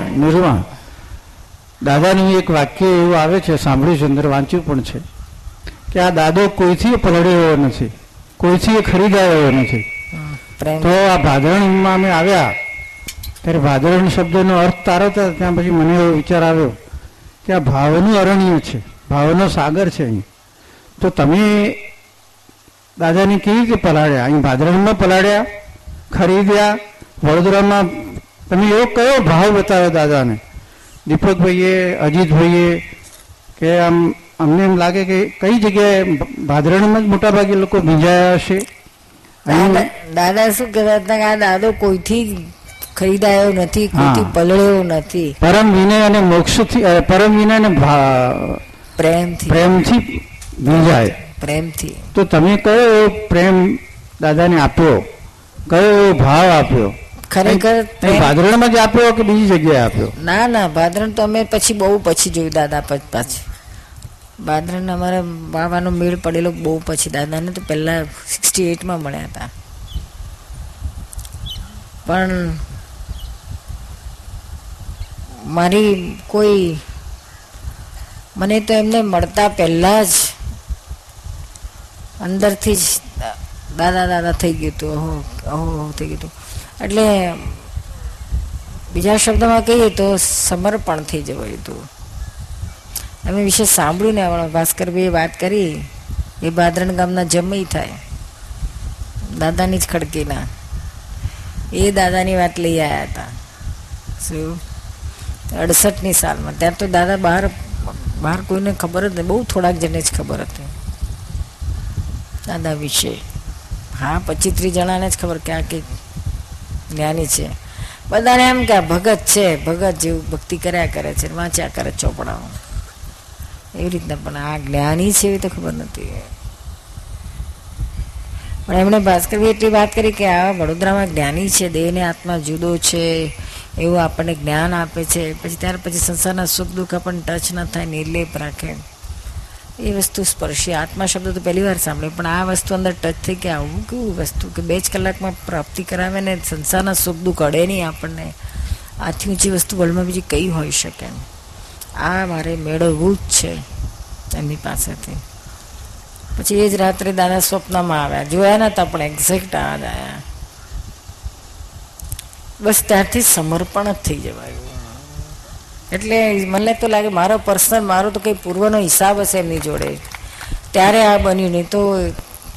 નિર્મા દાદાનું એક વાક્ય એવું આવે છે સાંભળ્યું છે અંદર વાંચ્યું પણ છે કે આ દાદો કોઈથી પલળ્યો નથી કોઈથી ખરીદાયો નથી. તો આ ભાદરણમાં અમે આવ્યા ત્યારે ભાદરણ શબ્દનો અર્થ તારો ત્યાં પછી મને એવો વિચાર આવ્યો કે આ ભાવનું અરણ્ય છે ભાવનો સાગર છે અહીં. તો તમે દાદાને કેવી રીતે પલાળ્યા? અહીં ભાદરણમાં પલાળ્યા ખરીદ્યા વડોદરામાં તમે એવો કયો ભાવ બતાવ્યો દાદાને? દીપકભાઈએ અજીતભાઈએ કે આમ અમને એમ લાગે કે કઈ જગ્યાએ ભાદરણમાં જ મોટાભાગે લોકો ભીંજાયા હશે? દાદા શું કહેતા હતા કે આ દાદો કોઈથી ખરીદાયો નથી કોઈથી. પલળ્યો નથી. પરમ વિનય અને મોક્ષથી પરમ વિનય અને પ્રેમથી. પ્રેમથી ભીંજાય. પ્રેમથી. તો તમે કયો એવો પ્રેમ દાદાને આપ્યો? કયો એવો ભાવ આપ્યો? ખરેખર અહીં ભાદરણમાં જ આપ્યો કે બીજી જગ્યાએ આપ્યો? ના ના ભાદરણ તો અમે પછી બહુ પછી જોયું દાદા પછી પાછી. ભાદરણ અમારા બાવાનો મેળ પડેલો બહુ પછી દાદાને તો પહેલા સિક્સટી એટમાં મળ્યા હતા. પણ મારી કોઈ મને તો એમને મળતા પહેલા જ અંદરથી જ દાદા દાદા થઈ ગયું હતું અહો ઓહો થઈ ગયું હતું. એટલે બીજા શબ્દમાં કહીએ તો સમર્પણ થઈ જવાયું હતું અમે વિશે સાંભળ્યું ને હમણાં ભાસ્કરભાઈએ વાત કરી, એ બાદરણ ગામના જમઈ થાય. દાદાની જ ખડકીના. એ દાદાની વાત લઈ આવ્યા હતા. શું? અડસઠની સાલમાં. ત્યાં તો દાદા બહાર બહાર કોઈને ખબર જ નહીં. બહુ થોડાક જણને જ ખબર હતી. દાદા વિશે. હા પચીસ ત્રીસ જણાને જ ખબર કે આ કંઈક જ્ઞાની છે. બધાને એમ કે ભગત છે, ભગત જેવું ભક્તિ કર્યા કરે છે, વાંચ્યા કરે ચોપડાઓ. એવી રીતના પણ આ જ્ઞાની છે એવી તો ખબર નથી. પણ એમણે ભાસ્કરભાઈ એટલી વાત કરી કે આ વડોદરામાં જ્ઞાની છે, દેહને આત્મા જુદો છે, એવું આપણને જ્ઞાન આપે છે. પછી ત્યાર પછી સંસારના સુખ દુઃખ આપણને ટચ ન થાય નિર્લેપ રાખે એ વસ્તુ સ્પર્શી. આત્મા શબ્દ તો પહેલી વાર સાંભળ્યો, પણ આ વસ્તુ અંદર ટચ થઈ કે આવું કેવું વસ્તુ કે બે જ કલાકમાં પ્રાપ્તિ કરાવે ને સંસારના સુખ દુઃખ અડે નહીં આપણને. આથી ઊંચી વસ્તુ વર્લ્ડમાં બીજી કઈ હોઈ શકે આ મારે મેળવવું જ છે એમની પાસેથી. પછી એ જ રાત્રે દાદા સ્વપ્નમાં આવ્યા. જોયા નતા, પણ એક્ઝેક્ટ આ જ આવ્યા બસ ત્યારથી સમર્પણ જ થઈ જવાયું. એટલે મને તો લાગે મારો પર્સનલ મારો તો કંઈ પૂર્વનો હિસાબ હશે એમની જોડે. ત્યારે આ બન્યું નહીં તો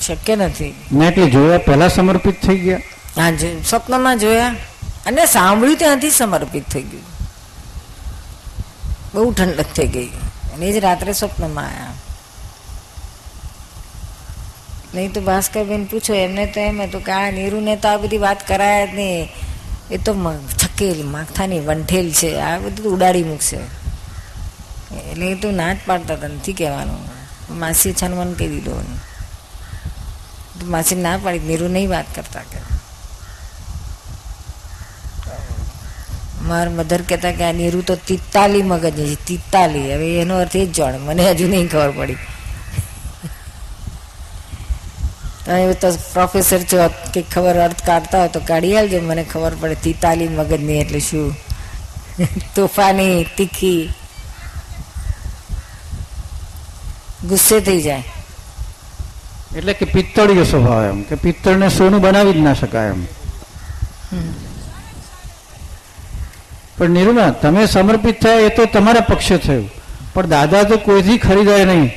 શક્ય નથી. મેં એટલે જોયા પહેલાં સમર્પિત થઈ ગયા. હા સ્વપ્નમાં જોયા અને સાંભળ્યું ત્યાંથી સમર્પિત થઈ ગયું. બહુ ઠંડક થઈ ગઈ. અને એ જ રાત્રે સ્વપ્નમાં આવ્યા નહીં તો ભાસ્કરબેન પૂછો એમને તો એમ હતું કે આ નીરુને તો આ બધી વાત કરાય જ નહીં. એ તો છકેલ માથાની વંઠેલ છે. આ બધું ઉડાડી મૂકશે. એટલે એ તો ના જ પાડતા હતા નથી કહેવાનું. માસી છાનવાનું કહી દીધું માસી ના પાડી, નીરુ નહીં વાત કરતા કે. મારા મધર કહેતા કે આ નીરુ તો તિત્તાલી મગજ છે તિત્તાલી હવે એનો અર્થ એ જ જાણ મને હજુ નહીં ખબર પડી. તમે તો પ્રોફેસર છો કંઈક ખબર અર્થ કાઢતા હોય તો કાઢી આવજો મને ખબર પડે તીતાલી મગજની એટલે શું? તોફાની તીખી. ગુસ્સે થઈ જાય. એટલે કે પિત્તળીય સ્વભાવ એમ કે પિત્તળને સોનું બનાવી જ ના શકાય એમ. પણ નિરૂમા તમે સમર્પિત થયા એ તો તમારા પક્ષે થયું. પણ દાદા તો કોઈથી ખરીદાય નહીં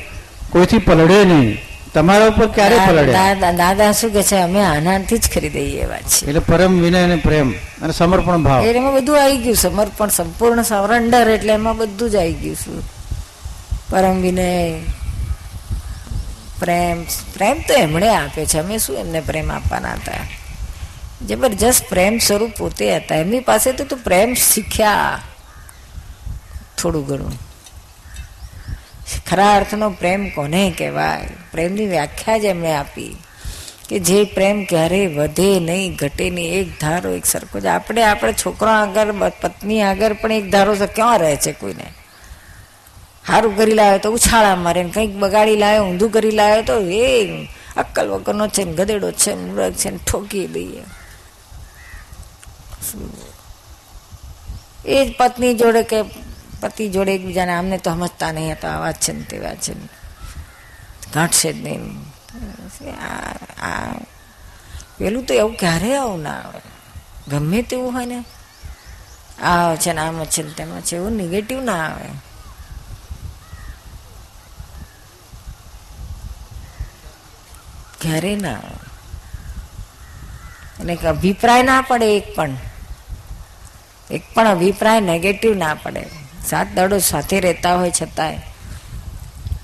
કોઈથી પલળે નહીં. તમારા ઉપર ક્યારે પલડે દાદા શું કે છે અમે આનાથી જ ખરીદઈએ એવા છે એટલે પરમ વિનય અને પ્રેમ અને સમર્પણ ભાવ. એમાં બધું આવી ગયું સમર્પણ સંપૂર્ણ સરેન્ડર એટલે એમાં બધું જ આવી ગયું શું પરમ વિનય પ્રેમ પ્રેમ તો એમણે આપે છે અમે શું એમને પ્રેમ આપવાના હતા? જબરજસ્ત પ્રેમ સ્વરૂપ પોતે હતા. એમની પાસે તો તું પ્રેમ શીખ્યા. થોડું ઘણું. ખરા અર્થનો પ્રેમ કોને કહેવાય? પ્રેમની વ્યાખ્યા જ એમણે આપી કે જે પ્રેમ ક્યારેય વધે નહીં, ઘટે નહીં, એક ધારો, એક સરખો જ. આપણે આપણે છોકરા આગળ પત્ની આગળ પણ એક ધારો તો ક્યાં રહે છે કોઈને? સારું કરી લાવ્યો તો ઉછાળા મારે કંઈક બગાડી લાવ્યો ઊંધું કરી લાવ્યો તો એ અક્કલ વગરનો છે ને ગધેડો છે ને મૂરખ છે ને ઠોકી દઈએ. એ જ પત્ની જોડે કે પતિ જોડે એકબીજાને આમને તો સમજતા નહીં હતા વાત છે ને તેવા છે ને. ગાંઠશે જ નહીં. આ પેલું તો એવું ક્યારે આવું ના આવે. ગમે તેવું હોય ને. આ છે ને, આમ છે ને, તેમાં છે, એવું નેગેટિવ ના આવે. ક્યારે ના આવે. અને અભિપ્રાય ના પડે એક પણ. એક પણ અભિપ્રાય નેગેટિવ ના પડે. સાત દાડો સાથે રહેતા હોય છતાંય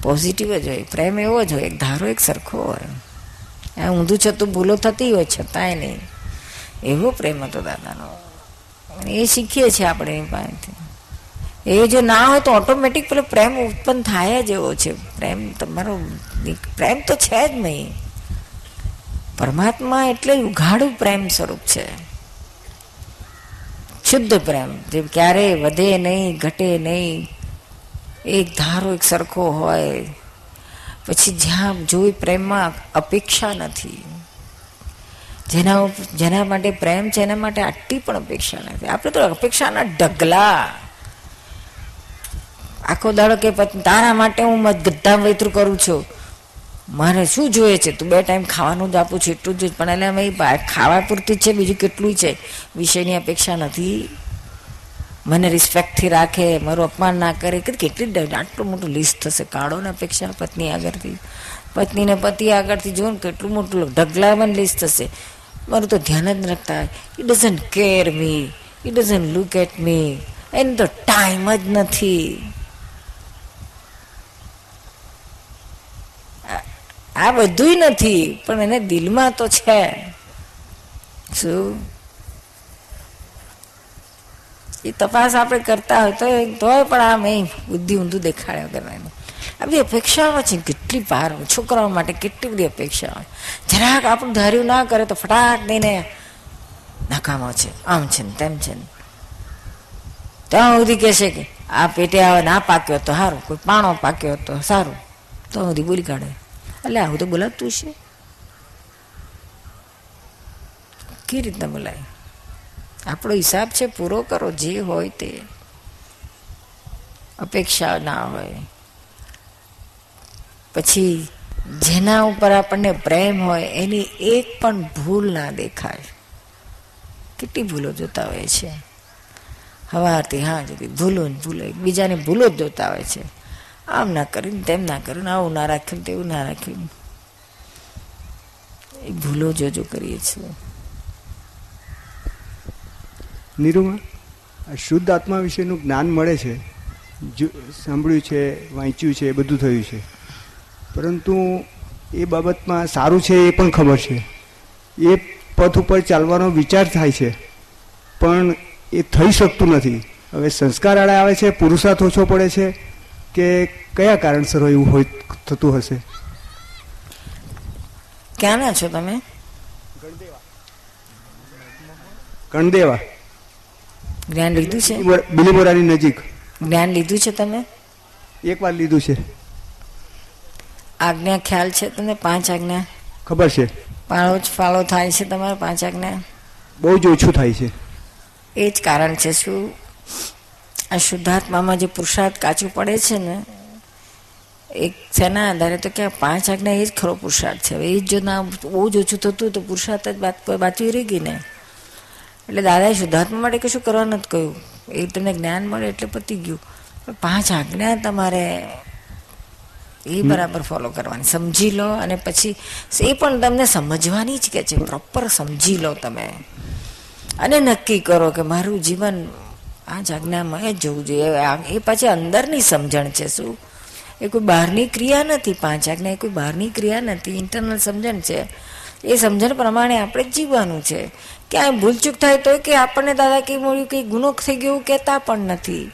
પોઝિટિવ જ હોય. પ્રેમ એવો જ હોય. એક ધારો, એક સરખો હોય. આ ઊંધું છતું ભૂલો થતી હોય છતાંય નહીં. એવો પ્રેમ હતો દાદાનો. એ શીખીએ છીએ આપણે એની પાસેથી. એ જો ના હોય તો ઓટોમેટિક પેલો પ્રેમ ઉત્પન્ન થાય જ એવો છે. પ્રેમ તમારો પ્રેમ તો છે જ નહીં. પરમાત્મા એટલે ઉઘાડું પ્રેમ સ્વરૂપ છે. શુદ્ધ પ્રેમ. જે ક્યારેય વધે નહીં, ઘટે નહીં, એક ધારો, એક સરખો હોય. પછી જ્યાં જોઈ પ્રેમમાં અપેક્ષા નથી. જેના જેના માટે પ્રેમ છે, એના માટે આટલી પણ અપેક્ષા નથી. આપણે તો અપેક્ષાના ઢગલા. આખો દાડો કે તારા માટે હું બધા વૈતરું કરું છું. મારે શું જોઈએ છે? તું બે ટાઈમ ખાવાનું જ આપું છું, એટલું જ પણ એટલે અમે ખાવા પૂરતી છે, બીજું કેટલું છે? વિષયની અપેક્ષા નથી. મને રિસ્પેક્ટથી રાખે, મારું અપમાન ના કરે. કે કેટલી આટલું મોટું લિસ્ટ થશે કાળોને અપેક્ષા, પત્ની આગળથી. પત્નીને પતિ આગળથી જોઉં કેટલું મોટું ઢગલામાં લિસ્ટ થશે મારું તો ધ્યાન જ રાખતા it doesn't care me it doesn't look at me એને તો ટાઈમ જ નથી. આ બધું નથી, પણ એને દિલમાં તો છે. શું? એ તપાસ આપણે કરતા હોય તો તોય પણ આમ એ બુદ્ધિ ઊંધું દેખાડ્યો કરવાની આ બધી અપેક્ષાઓ છે કેટલી પાર છોકરાઓ માટે કેટલી બધી અપેક્ષાઓ જરાક આપણું ધાર્યું ના કરે તો ફટાક દઈને નકામો છે. આમ છે ને, તેમ છે ને. ત્યાં સુધી કહેશે કે, આ પેટે આવે ના પાક્યો તો સારું, કોઈ પાણો પાક્યો તો સારું. તો સુધી બોલી કાઢે. એટલે આવું તો બોલાવતું છે કેવી રીતના બોલાય? આપણો હિસાબ છે, પૂરો કરો, જે હોય તે. અપેક્ષા ના હોય. પછી જેના ઉપર આપણને પ્રેમ હોય, એની એક પણ ભૂલ ના દેખાય. કેટલી ભૂલો જોતા હોય છે. હવારથી હા, જતી ભૂલો ને ભૂલો, એકબીજાને ભૂલો જ જોતા હોય છે. આમ ના કરીને તેમ ના કરીને, આવું ના રાખ્યું તેવું ના રાખ્યું એ ભૂલો જોજો કરીએ છીએ. નીરુમાં શુદ્ધ આત્મા વિશેનું જ્ઞાન મળે છે. સાંભળ્યું છે, વાંચ્યું છે બધું થયું છે. પરંતુ એ બાબતમાં સારું છે એ પણ ખબર છે. એ પથ ઉપર ચાલવાનો વિચાર થાય છે, પણ એ થઈ શકતું નથી. હવે સંસ્કાર આડે આવે છે, પુરુષાર્થ ઓછો પડે છે કે કયા કારણસર એવું હોય થતું હશે? ક્યાંના છો તમે? ગણદેવા. જ્ઞાન લીધું છે? બિલીમોરાની નજીક. જ્ઞાન લીધું છે તમે? એક વાર લીધું છે. આજ્ઞા ખ્યાલ છે તમને? પાંચ આજ્ઞા? ખબર છે. પાળો જ ફાળો થાય છે તમારે પાંચ આજ્ઞા? બહુ જ ઓછું થાય છે. એ જ કારણ છે શું? આ શુદ્ધાત્મામાં જે પુરુષાર્થ કાચું પડે છે ને એક શેના આધારે તો કે પાંચ આજ્ઞા એ જ ખરો પુરુષાર્થ છે. હવે એ જ જો ના બહુ જ ઓછું થતું તો પુરુષાર્થ જ બાચવી રહી ગઈ ને? એટલે દાદાએ શુદ્ધાત્મા માટે કશું કરવા નથી કહ્યું. એ તમને જ્ઞાન મળે એટલે પતી ગયું. પણ પાંચ આજ્ઞા તમારે એ બરાબર ફોલો કરવાની. સમજી લો અને પછી એ પણ તમને સમજવાની જ કે છે. પ્રોપર સમજી લો તમે. અને નક્કી કરો કે મારું જીવન આ જ આજ્ઞામાં જ જવું જોઈએ. એ પાછી અંદરની સમજણ છે શું? એ કોઈ બહારની ક્રિયા નથી પાંચ આજ્ઞા, એ કોઈ બહારની ક્રિયા નથી. ઇન્ટરનલ સમજણ છે. એ સમજણ પ્રમાણે આપણે જીવવાનું છે. ક્યાંય ભૂલચૂક થાય તો કે આપણને દાદા કે મળ્યું કંઈ ગુનો થઈ ગયો એવું કહેતા પણ નથી.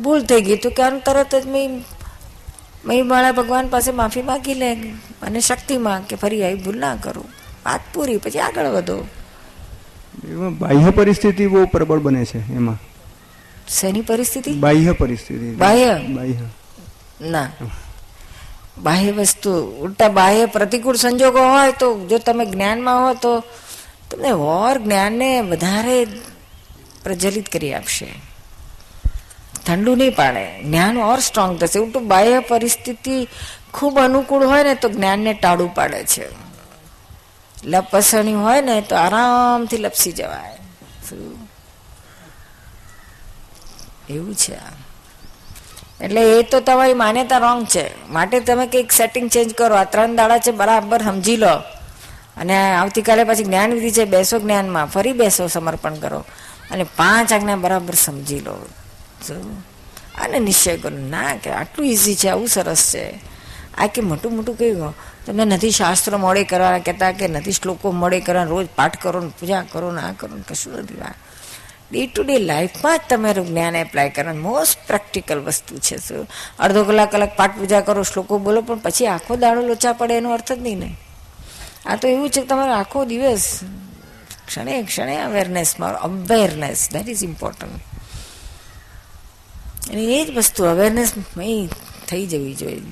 ભૂલ થઈ ગઈ તો કે તરત જ મેં મેં મારા ભગવાન પાસે માફી માગી લે અને શક્તિમાં કે ફરી આવી ભૂલ ના કરું. વાત પૂરી, પછી આગળ વધો. બાહ્ય પરિસ્થિતિ બહુ પ્રબળ બને છે એમાં. શેની પરિસ્થિતિ? બાહ્ય પરિસ્થિતિ. બાહ્ય? બાહ્ય. ના. બાહ્ય વસ્તુ ઉલટા બાહ્ય પ્રતિકૂળ સંજોગો હોય તો જો તમે જ્ઞાનમાં હો તો તમને ઓર જ્ઞાનને વધારે પ્રજ્વલિત કરી આપશે. ઠંડુ નહીં પાડે. જ્ઞાન ઓર સ્ટ્રોંગ થશે. ઉલટું બાહ્ય પરિસ્થિતિ ખૂબ અનુકૂળ હોય ને તો જ્ઞાનને ટાળું પાડે છે. લપસણી હોય ને તો આરામથી લપસી જવાય. શું? એવું છે એટલે એ તો તમારી માન્યતા રોંગ છે. માટે તમે કંઈક સેટિંગ ચેન્જ કરો. આ ત્રણ દાડા છે, બરાબર, સમજી લો. અને આવતીકાલે પછી જ્ઞાન વિધિ છે, બેસો જ્ઞાનમાં. ફરી બેસો, સમર્પણ કરો. અને પાંચ આજ્ઞા બરાબર સમજી લો? અને નિશ્ચય કરો. ના, કે આટલું ઇઝી છે, આવું સરસ છે. આ કે મોટું મોટું કહ્યું તમને નથી શાસ્ત્રો મળે કરવા કહેતા કે નથી શ્લોકો મળે કરવા રોજ પાઠ કરો ને પૂજા કરો ને આ કરો ને કશું નથી. વાત ડે ટુ ડે લાઈફમાં જ તમારું જ્ઞાન એપ્લાય કરવાનું મોસ્ટ પ્રેક્ટિકલ વસ્તુ છે શું અડધો કલાક કલાક પાઠ પૂજા કરો, શ્લોકો બોલો, પણ પછી આખો દાડો લોચા પડે એનો અર્થ જ નહીં ને. આ તો એવું છે કે તમારો આખો દિવસ ક્ષણે ક્ષણે અવેરનેસ મારો અવેરનેસ દેટ ઇઝ ઇમ્પોર્ટન્ટ અને એ જ વસ્તુ અવેરનેસ થઈ જવી જોઈએ.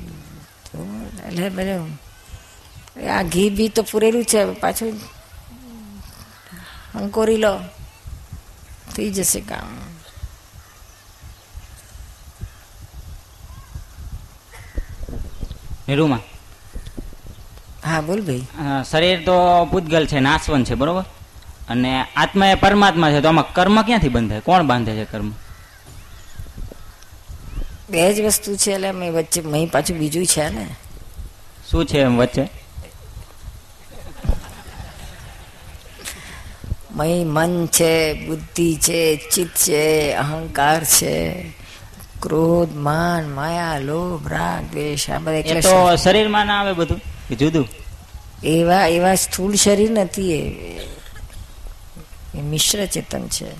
એટલે બધું આ ઘી બી તો પૂરેલું છે પાછું અંકોરી લો. થઈ જશે કામ નિરૂમા હા બોલ ભાઈ શરીર તો પૂતગલ છે નાશવન છે બરોબર અને આત્મા એ પરમાત્મા છે તો આમાં કર્મ ક્યાંથી બંધાય? કોણ બાંધે છે કર્મ? બે જ વસ્તુ છે એટલે મેં વચ્ચે મેં પાછું બીજું છે ને? શું છે એમ વચ્ચે? મય મન છે બુદ્ધિ છે ચિત્ત છે અહંકાર છે. ક્રોધ માન માયા લોભ રાગ દ્વેષ આ બધા તો શરીરમાં ના આવે બધું જુદું. એવા એવા સ્થૂળ શરીર નથી એ. એ મિશ્ર ચેતન છે.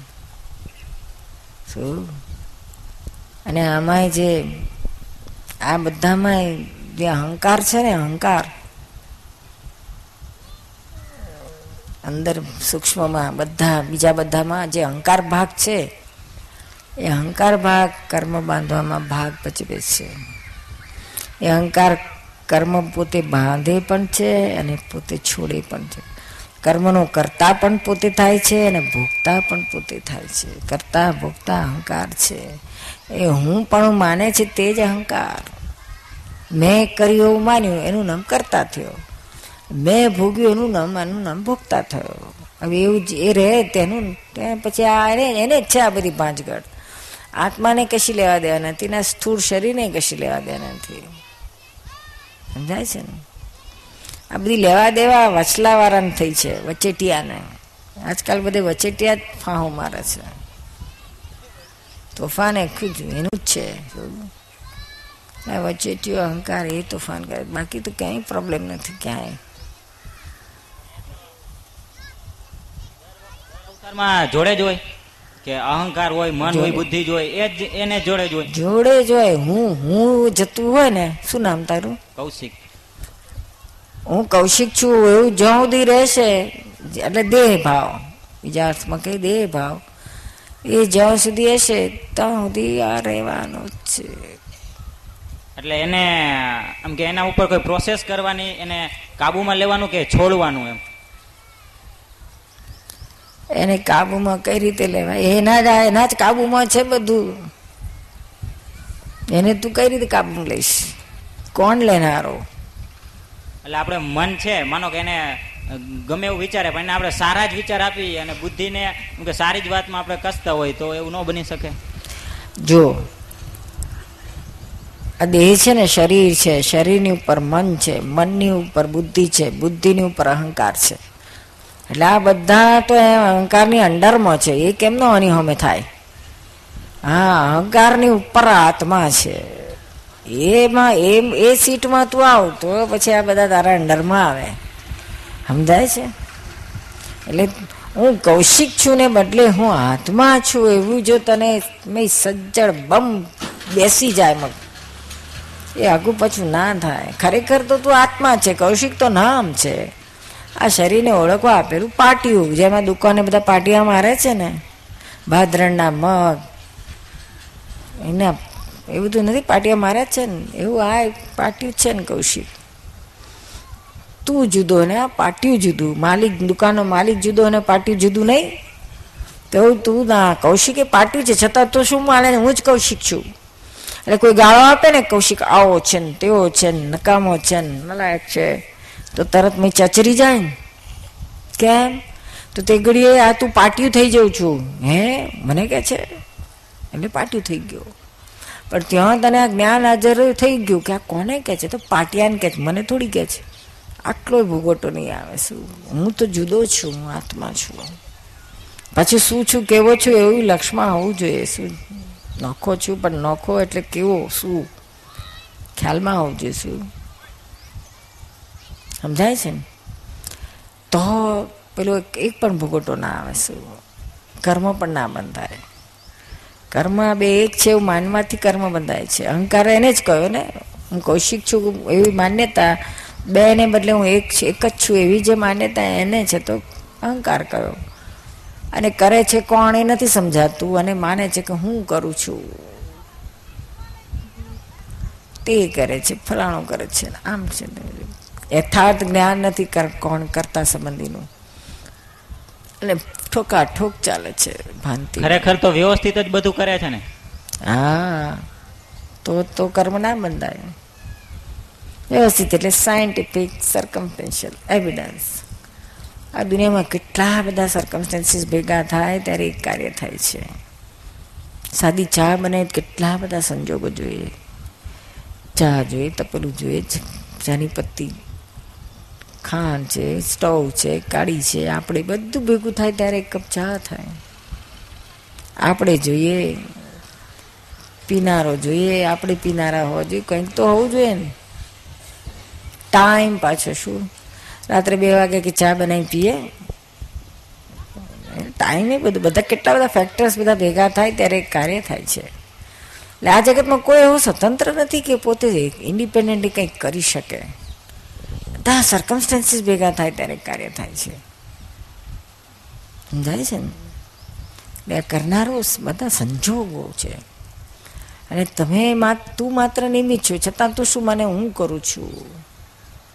શું? અને આમાં જે આ બધામાં જે અહંકાર છે ને અહંકાર અંદર સૂક્ષ્મમાં બધા, બીજા બધામાં જે અહંકાર ભાગ છે, એ અહંકાર ભાગ કર્મ બાંધવામાં ભાગ ભજવે છે. એ અહંકાર કર્મ પોતે બાંધે પણ છે અને પોતે છોડે પણ છે. કર્મનો કરતા પણ પોતે થાય છે અને ભોગતા પણ પોતે થાય છે. કરતા, ભોગતા અહંકાર છે. એ હું પણ માને છે તે જ અહંકાર. મેં કર્યું એવું માન્યું, એનું નામ કરતા થયો. મેં ભોગ્યું એનું નામ એનું નામ ભોગતા થયો. હવે એવું એ રહે તેનું પછી આ એને એને જ છે આ બધી ભાંજગઢ. આત્માને કશી લેવા દેવા નથી, ના સ્થૂળ શરીરને કશી લેવા દેવા નથી. સમજાય છે ને? આ બધી લેવા દેવા વચલાવાળાને થઈ છે, વચેટિયાને. આજકાલ બધે વચેટિયા જ ફાહો મારે છે. તોફાન એ જ એનું જ છે વચેટિયો, અહંકાર, એ તોફાન કરે. બાકી તો ક્યાંય પ્રોબ્લેમ નથી, ક્યાંય. અવતારમાં જોડે જ હોય કે અહંકાર હોય મન હોય બુદ્ધિ જ હોય એ જ એને જોડે જ હોય. જોડે જોય હું હું જતું હોય ને શું નામ તારું? કૌશિક. હું કૌશિક છું એવું જ્યાં સુધી રહેશે એટલે દેહ ભાવ બીજા અર્થમાં કહી દેહ ભાવ એ જ્યાં સુધી હશે ત્યાં સુધી આ રહેવાનું છે. એટલે એને આમ કે એના ઉપર કોઈ પ્રોસેસ કરવાની એને કાબુમાં લેવાનું કે છોડવાનું એમ? એને કાબુમાં કઈ રીતે લેવાય? એના જ એના જ કાબુમાં છે બધું. એને તું કઈ રીતે કાબુમાં લઈશ? કોણ લેનારો? એટલે આપણે મન છે માનો કે એને ગમે એવું વિચારે પણ એને આપણે સારા જ વિચાર આપી અને બુદ્ધિને કે સારી જ વાતમાં આપણે કસતા હોય તો એવું ન બની શકે. જો આ દેહ છે ને શરીર છે શરીરની ઉપર મન છે મનની ઉપર બુદ્ધિ છે બુદ્ધિની ઉપર અહંકાર છે. એટલે આ બધા તો એ અહંકારની અંડરમાં છે. એ કેમનો આની સામે થાય? હા, અહંકારની ઉપર આત્મા છે. એમાં એમ, એ સીટમાં તું આવ તો પછી આ બધા તારા અંડરમાં આવે. સમજાય છે? એટલે હું કૌશિક છું ને બદલે હું આત્મા છું. એવું જો તને મેં સજ્જડ બમ બેસી જાય મગ. એ આગું પાછું ના થાય. ખરેખર તો તું આત્મા છે. કૌશિક તો નામ છે. આ શરીરને ઓળખવા આપેલું પાટિયું, જેમાં દુકાને બધા પાટિયા મારે છે ને. ભાદરણના મગ, એના, એ બધું નથી, પાટિયા મારે છે ને. એવું આ પાટિયું છે ને કૌશિક. તું જુદો ને, આ પાટિયું જુદું. માલિક, દુકાનનો માલિક જુદો અને પાટિયું જુદું નહીં. તો તું ના, કૌશિકે પાટ્યું છે. છતાં તો શું માને હું જ કૌશિક છું. એટલે કોઈ ગાળો આપે ને, કૌશિક, આવો છે ને, તેવો છે ને, નકામો છે ને નલાયક છે. તો તરત મેં ચચરી જાય કેમ? તો તે ઘડીએ, આ તું પાટિયું થઈ જઉં છું. હે? મને કે છે? એટલે પાટિયું થઈ ગયો. પણ ત્યાં તને આ જ્ઞાન હાજર થઈ ગયું કે આ કોને કે છે? તો પાટિયાને કે છે. મને થોડી કે છે. આટલો ભૂગોટો નહીં આવે શું? હું તો જુદો છું, હું આત્મા છું. પછી શું છું? કેવો છું? એવું લક્ષમાં હોવું જોઈએ. શું નોખો છું? પણ નોખો એટલે કેવો? શું? ખ્યાલમાં હોવું જોઈએ, શું? સમજાય છે ને? તો પેલો એક પણ ભૂગોટો ના આવે શું? કર્મ પણ ના બંધાય. કર્મ બે એક છે એવું માનવાથી કર્મ બંધાય છે. અહંકાર એને જ કહ્યો ને. હું કૌશિક છું, એવી માન્યતા બે ને બદલે હું એક એક જ છું, એવી જે માન્યતા એને છે તો અહંકાર કયો. અને કરે છે કોણ એ નથી સમજાતું અને માને છે કે હું કરું છું. તે કરે છે, ફલાણું કરે છે, આમ છે યથાર્થ જ્ઞાન નથી કોણ કરતા સંબંધીનું? અને ઠોકા ઠોક ચાલે છે ભાંતિ. ખરેખર તો વ્યવસ્થિત જ બધું કરે છે ને? હા તો તો કર્મ ના બંધાય વ્યવસ્થિત એટલે સાયન્ટિફિક સર્કમસ્ટેન્શિયલ એવિડન્સ આ દુનિયામાં કેટલા બધા સરકમસ્ટેન્સીસ ભેગા થાય ત્યારે એક કાર્ય થાય છે. સાદી ચા બને કેટલા બધા સંજોગો જોઈએ. ચા જોઈએ તપેલું જોઈએ ચાની પત્તી ખાંડ છે, સ્ટવ છે, કાળી છે, આપણે બધું ભેગું થાય ત્યારે એક કપ ચા થાય. આપણે જોઈએ, પીનારો જોઈએ, આપણે પીનારા હોવા જોઈએ, કંઈક તો હોવું જોઈએ ને. ટાઈમ પાછો શું? રાત્રે બે વાગે કે ચા બનાવી પીએ? ટાઈમ એ બધું, બધા કેટલા બધા ફેક્ટર્સ બધા ભેગા થાય ત્યારે કાર્ય થાય છે. એટલે આ જગતમાં કોઈ એવું સ્વતંત્ર નથી કે પોતે ઇન્ડિપેન્ડન્ટલી કંઈક કરી શકે. બધા સર્કમસ્ટન્સીસ ભેગા થાય ત્યારે કાર્ય થાય છે. સમજાય છે ને? એટલે કરનારો બધા સંજોગો છે. અને તમે તું માત્ર નિમિત્ત છો, છતાં તું શું મને હું કરું છું?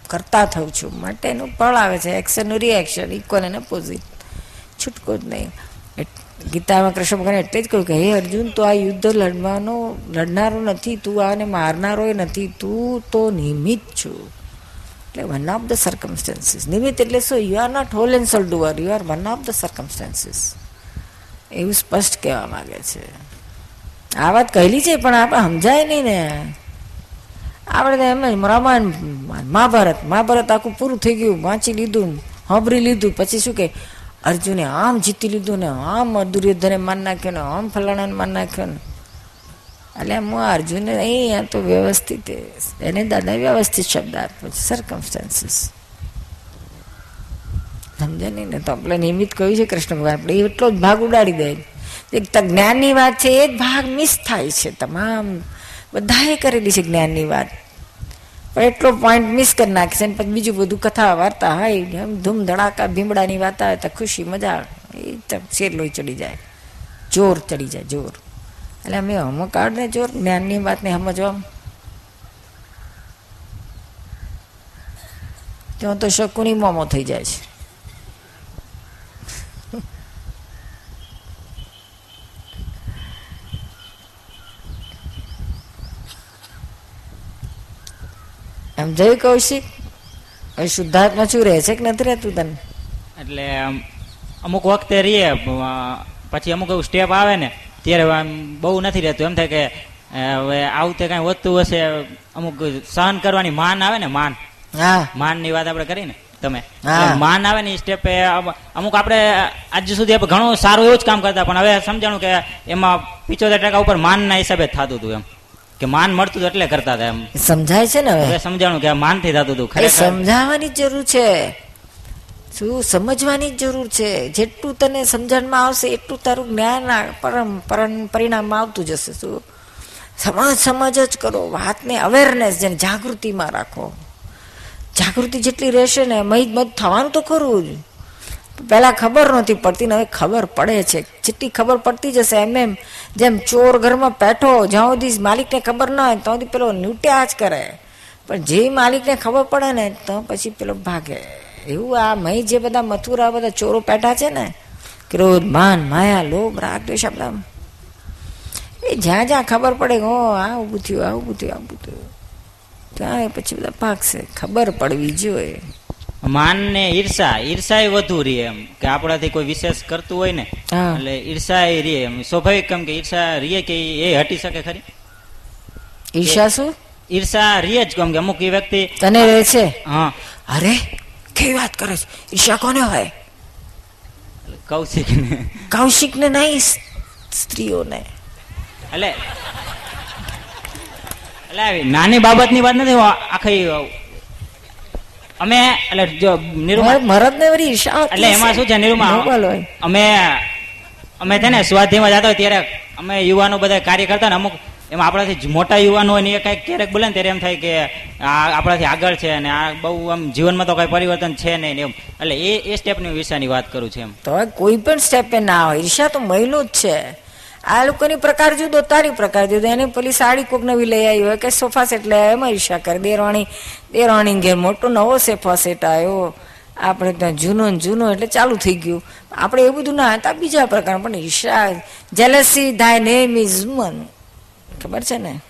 કરતા થઉં છું. માટેનું ફળ આવે છે. એક્શનનું રિએક્શન ઇક્વલ અને પોઝિટ છૂટકો જ નહીં. ગીતામાં કૃષ્ણ ભગવાન એટલે જ કહ્યું કે, હે અર્જુન, તો આ યુદ્ધ લડવાનો, લડનારો નથી. તું આને મારનારો નથી. તું તો નિમિત્ત છું. એટલે વન ઓફ ધ સર્કમસ્ટન્સીસ નિમિત્ત એટલે શું you are not whole and sole doer you are one of the circumstances એવું સ્પષ્ટ કહેવા માગે છે આ વાત કહેલી છે પણ આપણે સમજાય નહીં ને આપણે એમ જ રામાયણ મહાભારત મહાભારત આખું પૂરું થઈ ગયું વાંચી લીધું સાંભળી લીધું પછી શું કે અર્જુને આમ જીતી લીધું ને આમ દુર્યોધને માન નાખ્યો ને આમ ફલાણાને માન નાખ્યો ને એટલે હું અર્જુને અહીંયા તો વ્યવસ્થિત એને દાદા વ્યવસ્થિત શબ્દ આપ્યો છે સર્કમસ્ટાન્સીસ સમજે નહીં ને, તો આપણે નિયમિત કહ્યું છે કૃષ્ણ ભગવાન આપણે એટલો જ ભાગ ઉડાડી દે. એક જ્ઞાનની વાત છે, એ ભાગ મિસ થાય છે, તમામ, બધાએ કરેલી છે જ્ઞાનની વાત. પણ એટલો પોઈન્ટ મિસ કરી નાખશે ને પછી બીજું બધું કથા વાર્તા હોય ધૂમ ધડાકા ભીમડાની વાત આવે, તો ખુશી, મજા એ શેર લોહી ચડી જાય. જોર ચડી જાય, જોર. એટલે અમે અમુક કાળને જોર, જ્ઞાનની વાતને સમજવા. તો તો શકુની મોમો થઈ જાય છે. એમ જોયું કૌશિક, હવે શુદ્ધાત્મા શું રહે છે કે નથી રહેતું તને? એટલે અમુક વખતે રહીએ પછી અમુક એવું સ્ટેપ આવે ને ત્યારે આમ બહુ નથી રહેતું. એમ થાય કે હવે આવું તે કાંઈ વધતું હશે અમુક સહન કરવાની માન આવે ને માન. માનની વાત આપણે કરી ને તમે. માન આવે ને સ્ટેપે અમુક આપણે આજ સુધી આપણે ઘણું સારું એવું જ કામ કરતા પણ હવે સમજાણું કે એમાં પિચોતેર ટકા ઉપર માનના હિસાબે જ થતું હતું એમ. કે માન મળતું એટલે કરતા હતા એમ. સમજાય છે ને હવે? સમજાણું કે માન માનથી થતું હતું. સમજાવવાની જરૂર છે. શું સમજવાની જ જરૂર છે. જેટલું તને સમજણમાં આવશે, એટલું તારું જ્ઞાન પરમ પરમ પરિણામમાં આવતું જશે શું? સમજ સમજ જ કરો. વાતને અવેરનેસ જેને જાગૃતિમાં રાખો. જાગૃતિ જેટલી રહેશે ને મય મત થવાનું તો ખરું જ. પહેલાં ખબર નહોતી પડતી ને હવે ખબર પડે છે. જેટલી ખબર પડતી જશે એમ એમ જેમ ચોર ઘરમાં બેઠો, જ્યાં સુધી માલિકને ખબર ન હોય, ત્યાં સુધી પેલો ન્યુટ્યા જ કરે. પણ જે માલિકને ખબર પડે ને, તો પછી પેલો ભાગે. એવું આ મય જે બધા મથુરા બધા ચોરો પેઠા છે ને ક્રોધ માન માયા લોભ રાગ દ્વેષ આ બધા. એ જ્યાં જ્યાં ખબર પડે હો ઓ આ ઊભું થયું આ ઊભું થયું આ ઊભું થયું. ત્યાં પછી બધા પાકશે ખબર પડવી જોઈએ. માન ને ઈર્ષા ઈર્ષા એ વધુ રહે એમ કે આપણાથી કોઈ વિશેષ કરતું હોય ને એટલે ઈર્ષા એ રે એમ. સ્વાભાવિક કેમ કે ઈર્ષા રીએ કે એ હટી શકે ખરી? ઈર્ષા શું? ઈર્ષા રીએ જ કેમ કે અમુક એ વ્યક્તિ તને રહે છે? હા. અરે કેવી વાત કરે છે? ઈર્ષા કોને હોય? કૌશિક ને કૌશિકને નહીં સ્ત્રીઓને. એટલે એટલે નાની બાબતની વાત નથી આખી અમે એટલે જો નિરૂમા મરદ ને વળી ઈર્ષા એટલે એમાં શું છે નિરૂમા? અમે અમે છે ને સ્વાધ્યાયમાં જતા હોય ત્યારે અમે યુવાનો બધા કાર્ય કરતા ને અમુક એમાં આપણાથી મોટા યુવાનો હોય ને એ કાંઈક ક્યારેક બોલે ને ત્યારે એમ થાય કે આ આપણાથી આગળ છે અને આ બહુ આમ જીવનમાં તો કઈ પરિવર્તન છે નહીં એમ. એટલે એ એ સ્ટેપની વિષયની વાત કરું છું એમ. તો કોઈ પણ સ્ટેપે ના હોય. ઈર્ષા તો મહિલો જ છે. આ લોકોની પ્રકાર જુદો, તારી પ્રકાર જુદો. એને પેલી સાડી કોક નવી લઈ આવી હોય કે સોફા સેટ લઈ આવ્યો, એમાં ઈર્ષા કરે. દેરાણી દેરાણી ઘેર મોટો નવો સોફા સેટ આવ્યો. આપણે ત્યાં જૂનો જૂનો એટલે ચાલુ થઈ ગયું. આપણે એ બધું ના હતા બીજા પ્રકાર પણ ઈર્ષા jealousy thy name is human ખબર છે ને?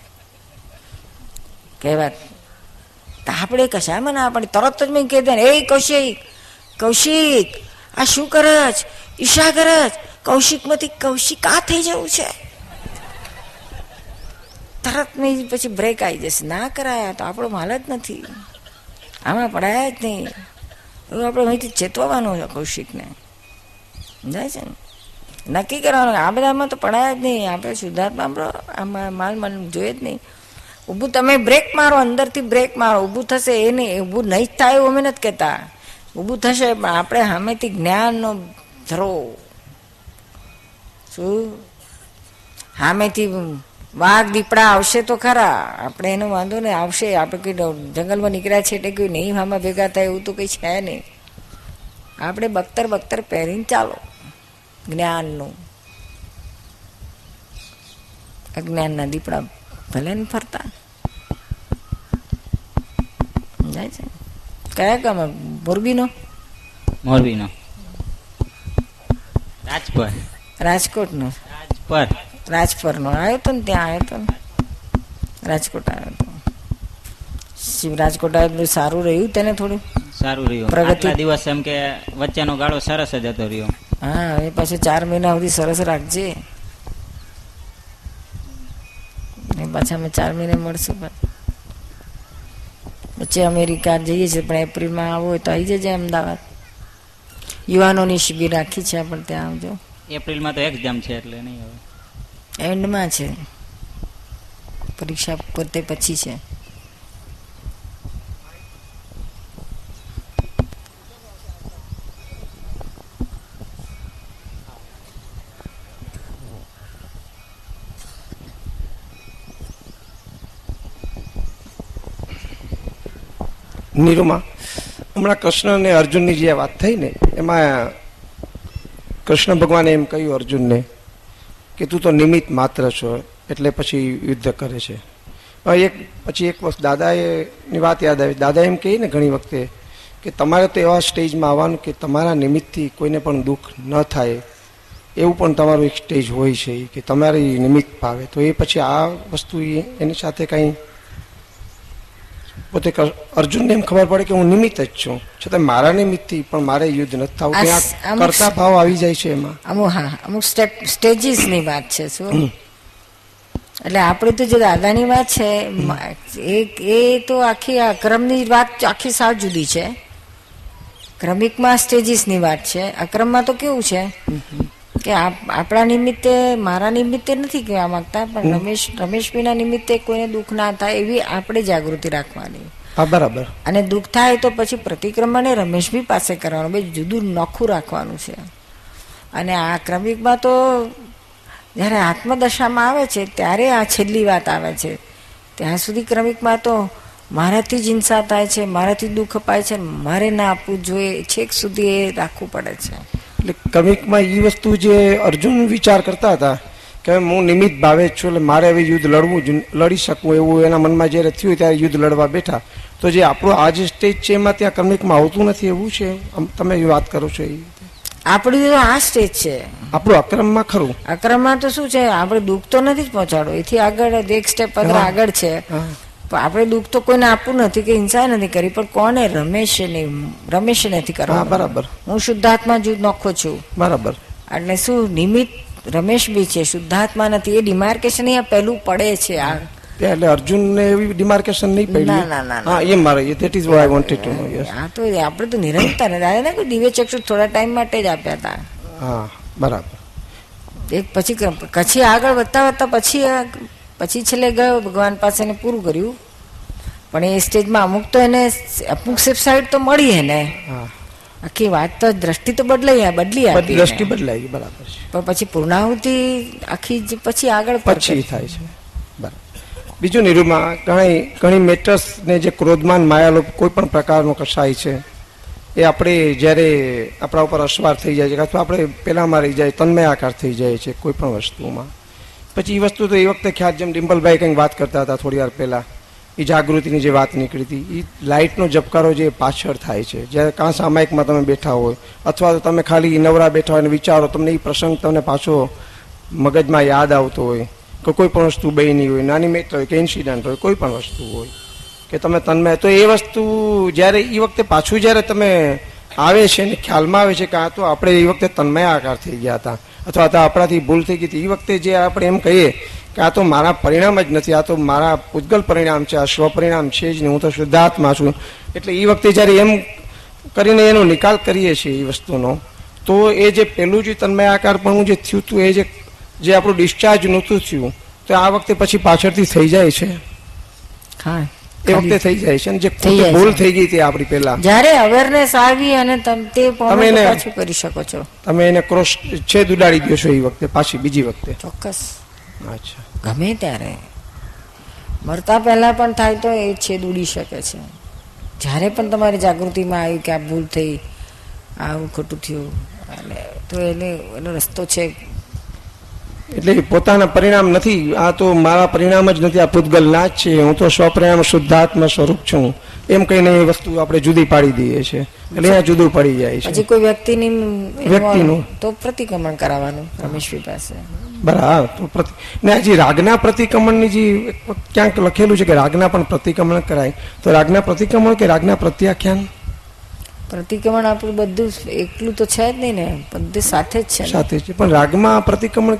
કહેવાત તો આપણે કશામાં ના આપણે તરત જ મેં કહી દે એ કૌશિક કૌશિક, આ શું કરે છે? ઈશા કરે છે? કૌશિકમાંથી કૌશિક આ થઈ જવું છે. તરત મેં પછી બ્રેક આવી જશે ના કરાયા તો આપણો માલ જ નથી. આમાં પડાયા જ નહીં. એવું આપણે અહીંથી ચેતવવાનું છે કૌશિકને. સમજાય છે ને? નક્કી કરવાનું આ બધામાં તો પડાય જ નહીં. આપણે શુદ્ધાત્મા આમાં માલ મન જોઈએ જ નહીં. ઊભું તમે બ્રેક મારો, અંદરથી બ્રેક મારો. ઊભું થશે એ નહીં. ઊભું નહીં થાય એવું અમે નથી કહેતા. ઊભું થશે પણ આપણે સામેથી જ્ઞાનનો ધરો. શું? સામેથી વાઘ દીપડા આવશે તો ખરા. આપણે એનો વાંધો ને આવશે. આપણે કઈ જંગલમાં નીકળ્યા છે એટલે કોઈ નહીં હામાં ભેગા થાય એવું તો કંઈ છે નહીં. આપણે બખ્તર બખ્તર પહેરીને ચાલો. જ્ઞાનનું. અજ્ઞાનના દીપડા ભલે ને ફરતા. જાય છે? કયા ગામ મોરબીનો? મોરબીનો. રાજપર. રાજકોટનો. રાજપર. રાજપરનો. આવ્યો તો ને ત્યાં આવ્યો તો ને. રાજકોટ આવ્યો તો. શિવ રાજકોટ આવ્યો સારું રહ્યું તેને થોડું? સારું રહ્યું. પ્રગતિ- દિવસ એમ કે વચ્ચેનો ગાળો સરસ જ હતો રહ્યો. હા હવે પાછું ચાર મહિના સુધી સરસ રાખજે. ને પાછા અમે ચાર મહિને મળશું પછી અમેરિકા જઈએ છીએ પણ એપ્રિલમાં આવો હોય તો આવી જજે અમદાવાદ. યુવાનોની શિબિર રાખી છે આપણે ત્યાં આવજો. એપ્રિલમાં તો એક્ઝામ છે એટલે નહીં હવે. એન્ડમાં છે. પરીક્ષા પોતે પછી છે. નીરુમાં. હમણાં કૃષ્ણ અને અર્જુનની જે વાત થઈ ને, એમાં કૃષ્ણ ભગવાને એમ કહ્યું અર્જુનને કે તું તો નિમિત્ત માત્ર છો, એટલે પછી યુદ્ધ કરે છે. એક, પછી એક વખત દાદાએ ની વાત યાદ આવી. દાદા એમ કહે ને ઘણી વખતે કે તમારે તો એવા સ્ટેજમાં આવવાનું કે તમારા નિમિત્તથી કોઈને પણ દુઃખ ન થાય. એવું પણ તમારું એક સ્ટેજ હોય છે કે તમારી નિમિત્ત ભાવે. તો એ પછી આ વસ્તુ એની સાથે કંઈ પોતે અર્જુનને એમ ખબર પડે કે હું નિમિત્ત જ છું. છતાં મારા નિમિત્તથી પણ મારે યુદ્ધ નથી થવું. ત્યાં કરતા ભાવ આવી જાય છે એમાં. અમુક હા અમુક સ્ટેપ સ્ટેજીસની વાત છે શું? એટલે આપણે તો જે દાદાની વાત છે એ એ તો આખી આ ક્રમની વાત આખી સાવ જુદી છે. ક્રમિકમાં સ્ટેજીસની વાત છે. અક્રમમાં તો કેવું છે? કે આપ- આપણા નિમિત્તે મારા નિમિત્તે નથી કહેવા માંગતા પણ રમેશ રમેશભાઈના નિમિત્તે કોઈને દુઃખ ના થાય એવી આપણે જાગૃતિ રાખવાની. બરાબર. અને દુઃખ થાય તો પછી પ્રતિક્રમણને રમેશભાઈ પાસે કરવાનું બે જુદું નોખું રાખવાનું છે. અને આ ક્રમિકમાં તો જ્યારે આત્મદશામાં આવે છે ત્યારે આ છેલ્લી વાત આવે છે. ત્યાં સુધી ક્રમિકમાં તો મારાથી જ હિંસા થાય છે મારાથી દુઃખ અપાય છે મારે ના આપવું જોઈએ છેક સુધી એ રાખવું પડે છે. એટલે કમિકમાં એ વસ્તુ જે અર્જુન વિચાર કરતા હતા કે હું નિમિત્ત ભાવે જ છું એટલે મારે હવે યુદ્ધ લડવું લડી શકું એવું એના મનમાં જ્યારે થયું ત્યારે યુદ્ધ લડવા બેઠા. તો જે આપણો આ જે સ્ટેજ છે એમાં ત્યાં કમિકમાં આવતું નથી એવું છે? તમે વાત કરો છો એ આપણું આ સ્ટેજ છે. આપણું અક્રમમાં ખરું? અક્રમમાં તો શું છે? આપણે દુઃખ તો નથી જ પહોંચાડો એથી આગળ એક સ્ટેપ આગળ છે. હા. પણ આપણે દુઃખ તો કોઈને આપવું નથી કે હિંસા નથી કરી પણ કોને રમેશે નહીં રમેશે નથી કરવા? બરાબર. હું શુદ્ધાત્મા જ નોખો છું. બરાબર. એટલે શું નિમિત્ત રમેશ બી છે શુદ્ધાત્મા નથી? એ ડિમાર્કેશન અહીંયા પહેલું પડે છે આ. એટલે અર્જુનને એવી ડિમાર્કેશન નહીં પડી. ના, ના. હા એ મારે that is what I wanted to know yes આ તો આપણે તો નિરંતર દાદા ને કોઈ દિવ્ય ચક્ષુ થોડા ટાઈમ માટે જ આપ્યા હતા. હા બરાબર. એક પછી પછી આગળ વધતા વધતા પછી આ- પછી છેલ્લે ગયો ભગવાન પાસે એને પૂરું કર્યું. પણ એ સ્ટેજમાં અમુક તો એને અમુક સાઈડ તો મળી એને. આખી વાત તો દ્રષ્ટિ તો બદલાઈ બદલી આપી દ્રષ્ટિ બદલાઈ ગઈ બરાબર છે. પણ પછી પૂર્ણાહુતિ આખી જ પછી આગળ પછી થાય છે. બરાબર. બીજું નિરૂપમાં ઘણી ઘણી મેટર્સને જે ક્રોધમાન માયાલોપ કોઈ પણ પ્રકારનો કસાય છે એ આપણે જ્યારે આપણા ઉપર અસવાર થઈ જાય છે અથવા આપણે પહેલાંમાં રહી જાય તન્મય આકાર થઈ જાય છે કોઈ પણ વસ્તુમાં. પછી એ વસ્તુ તો એ વખતે ખ્યાલ જેમ ડિમ્પલભાઈ કંઈક વાત કરતા હતા થોડી વાર પહેલાં એ જાગૃતિની જે વાત નીકળી હતી એ લાઇટનો ઝબકારો જે પાછળ થાય છે, જ્યારે કાં સામાયિકમાં તમે બેઠા હોય, અથવા તો તમે ખાલી નવરા બેઠા હોય અને વિચારો, તમને એ પ્રસંગ તમને પાછો મગજમાં યાદ આવતો હોય, કે કોઈ પણ વસ્તુ બની હોય, નાની મેટ હોય, કે ઇન્સિડન્ટ હોય, કોઈ પણ વસ્તુ હોય, કે તમે તન્મય, તો એ વસ્તુ જ્યારે એ વખતે પાછું જ્યારે તમે આવે છે ને ખ્યાલમાં આવે છે કે આ તો આપણે એ વખતે તન્મય આકાર થઈ ગયા હતા અથવા તો આપણાથી ભૂલ થઈ ગઈ એ વખતે જે આપણે એમ કહીએ કે આ તો મારા પરિણામ જ નથી, આ તો મારા પૂતગલ પરિણામ છે, આ સ્વપરિણામ છે જ નહીં હું તો શુદ્ધાત્મા છું. એટલે એ વખતે જ્યારે એમ કરીને એનો નિકાલ કરીએ છીએ એ વસ્તુનો, તો એ જે પેલું જે પણ જે થયું હતું, એ જે જે આપણું ડિસ્ચાર્જ નહોતું થયું, તો આ વખતે પછી પાછળથી થઈ જાય છે. હા. એ વખતે થઈ જાય છે. જે ખોટી ભૂલ થઈ ગઈ હતી આપણી પહેલા. જ્યારે અવેરનેસ આવી અને તમ તે તમે એને- પાછું કરી શકો છો. તમે એને ક્રોસ છેદ ઉડાડી દો છો એ વખતે પાછી બીજી વખતે. ચોક્કસ. અચ્છા. ગમે ત્યારે. મરતા પહેલા પણ થાય તો એ છેદ ઉડી શકે છે. જ્યારે પણ તમારી જાગૃતિમાં આવ્યું કે આ ભૂલ થઈ આવું ખોટું થયું અને તો એને એનો રસ્તો છે એટલે પોતાના પરિણામ નથી. આ તો મારા પરિણામ જ નથી. આ પૂતગલ નાચ જ છે. હું તો સ્વપરિણામ શુદ્ધાત્મ સ્વરૂપ છું. એમ કહીને એ વસ્તુ આપણે જુદી પાડી દઈએ છીએ. એટલે અહીંયા જુદું પડી જાય છે. હજી કોઈ વ્યક્તિની વ્યક્તિનું. તો પ્રતિક્રમણ કરાવવાનું રમેશભાઈ પાસે. બરાબર. તો પ્રતિ ને હજી રાગના પ્રતિક્રમણની જે ક્યાંક લખેલું છે કે રાગના પણ પ્રતિક્રમણ કરાય. તો રાગના પ્રતિક્રમણ કે રાગના પ્રત્યાખ્યાન? પ્રતિક્રમણ આપણું બધું એકલું તો છે જ નહીં ને. બધું સાથે જ છે સાથે જ છે. પણ રાગમાં પ્રતિક્રમણ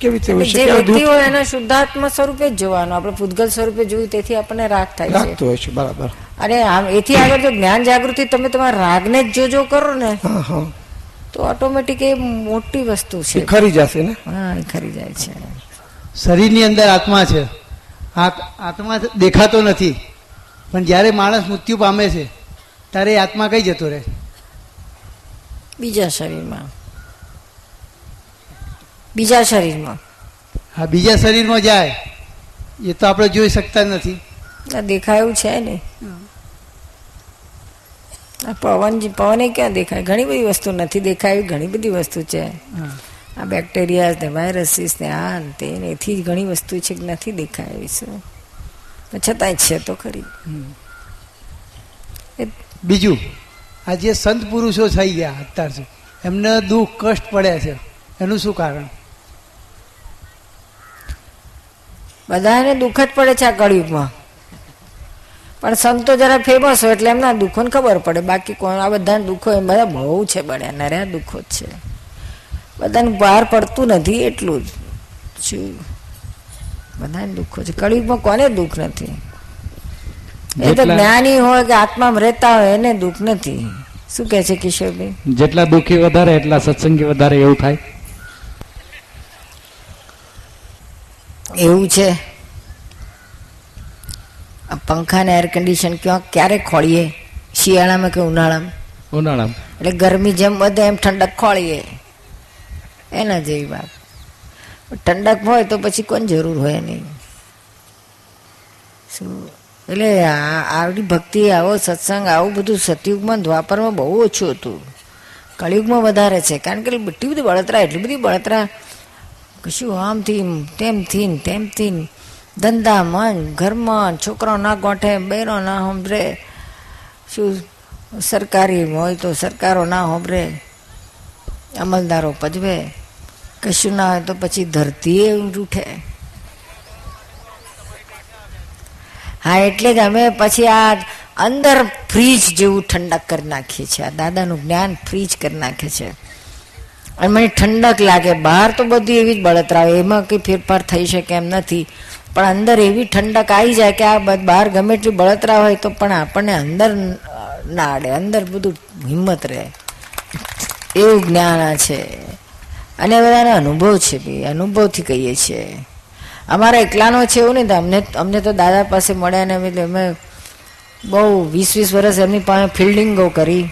કેવી રીતે હોય છે? જે વ્યક્તિ હોય એના શુદ્ધાત્મ સ્વરૂપે જ જોવાનું. આપણે પૂતગલ સ્વરૂપે જોયું તેથી આપણને રાગ થાય છે. રાખતો હોય છે બરાબર. અને આમ એથી આગળ જો જ્ઞાન જાગૃતિ તમે તમારા રાગને જ જોજો કરો ને હા હા. તો ઓટોમેટિક એ મોટી વસ્તુ છે. ખરી જશે ને? હા એ ખરી જાય છે. શરીરની અંદર આત્મા છે. આત્મા દેખાતો નથી. પણ જ્યારે માણસ મૃત્યુ પામે છે ત્યારે એ આત્મા કઈ જતો રહે? બીજા શરીરમાં. બીજા શરીરમાં. હા બીજા શરીરમાં જાય. એ તો આપણે જોઈ શકતા નથી. આ દેખાયું છે ને. આ પવન પવને ક્યાં દેખાય? ઘણી બધી વસ્તુ નથી દેખાય ઘણી બધી વસ્તુ છે. આ બેક્ટેરિયા ને વાયરસીસ ને આ તે એથી ઘણી વસ્તુ છે કે નથી દેખાય એવી શું? છતાંય છે તો ખરી. બીજું આ જે સંત પુરુષો થઈ ગયા અત્યાર સુધી એમને દુઃખ કષ્ટ પડ્યા છે. એનું શું કારણ? બધાને દુઃખ જ પડે છે આ કળિયુગમાં. પણ સંતો જરા ફેમસ હોય એટલે એમના દુઃખોને ખબર પડે. બાકી કોણ? આ બધાને દુઃખો એમ બધા બહુ છે બળ્યા નર્યા દુઃખો જ છે. બધાને બહાર પડતું નથી એટલું જ. શું બધાને દુઃખો છે. કળિયુગમાં કોને દુઃખ નથી? એ તો જ્ઞાની હોય કે આત્મામાં રહેતા હોય એને દુઃખ નથી. શું કહે છે કિશોરભાઈ? જેટલા દુઃખી વધારે એટલા સત્સંગી વધારે એવું થાય? એવું છે? આ પંખા ને એર કન્ડિશન ક્યાં? ક્યારે ખોળીએ? શિયાળામાં કે ઉનાળામાં? ઉનાળામાં. એટલે ગરમી જેમ વધે એમ ઠંડક ખોળીએ. એના જેવી વાત. ઠંડક હોય તો પછી કોણ જરૂર હોય નહીં શું? એટલે આવડી ભક્તિ આવો સત્સંગ આવું બધું સતયુગમાં દ્વાપરમાં બહુ ઓછું હતું. કળિયુગમાં વધારે છે. કારણ કે એટલી બધી બળતરા એટલી બધી બળતરા કશું આમથી તેમથી તેમથી ધંધા મન ઘરમાં છોકરો ના ગોઠે, બૈરો ના હોંભરે. શું સરકારી હોય તો સરકારો ના હોંભરે. અમલદારો પજવે. કશું ના હોય તો પછી ધરતી રૂઠે હા, એટલે જ અમે પછી આ અંદર ફ્રીજ જેવું ઠંડક કરી નાખીએ છીએ. આ દાદાનું જ્ઞાન ફ્રીજ કરી નાખે છે. અને મને ઠંડક લાગે. બહાર તો બધી એવી જ બળતરા આવે એમાં કંઈ ફેરફાર થઈ શકે એમ નથી. પણ અંદર એવી ઠંડક આવી જાય કે આ બહાર ગમે એટલી બળતરા હોય તો પણ આપણને અંદર ના અડે અંદર બધું હિંમત રહે. એવું જ્ઞાન આ છે. અને બધાનો અનુભવ છે ભાઈ અનુભવથી કહીએ છીએ. અમારા એકલાનો છે એવું નહીં અમને અમને તો દાદા પાસે મળ્યા ને અમે બહુ વીસ વીસ વર્ષ એમની પાસે ફિલ્ડિંગો કરી.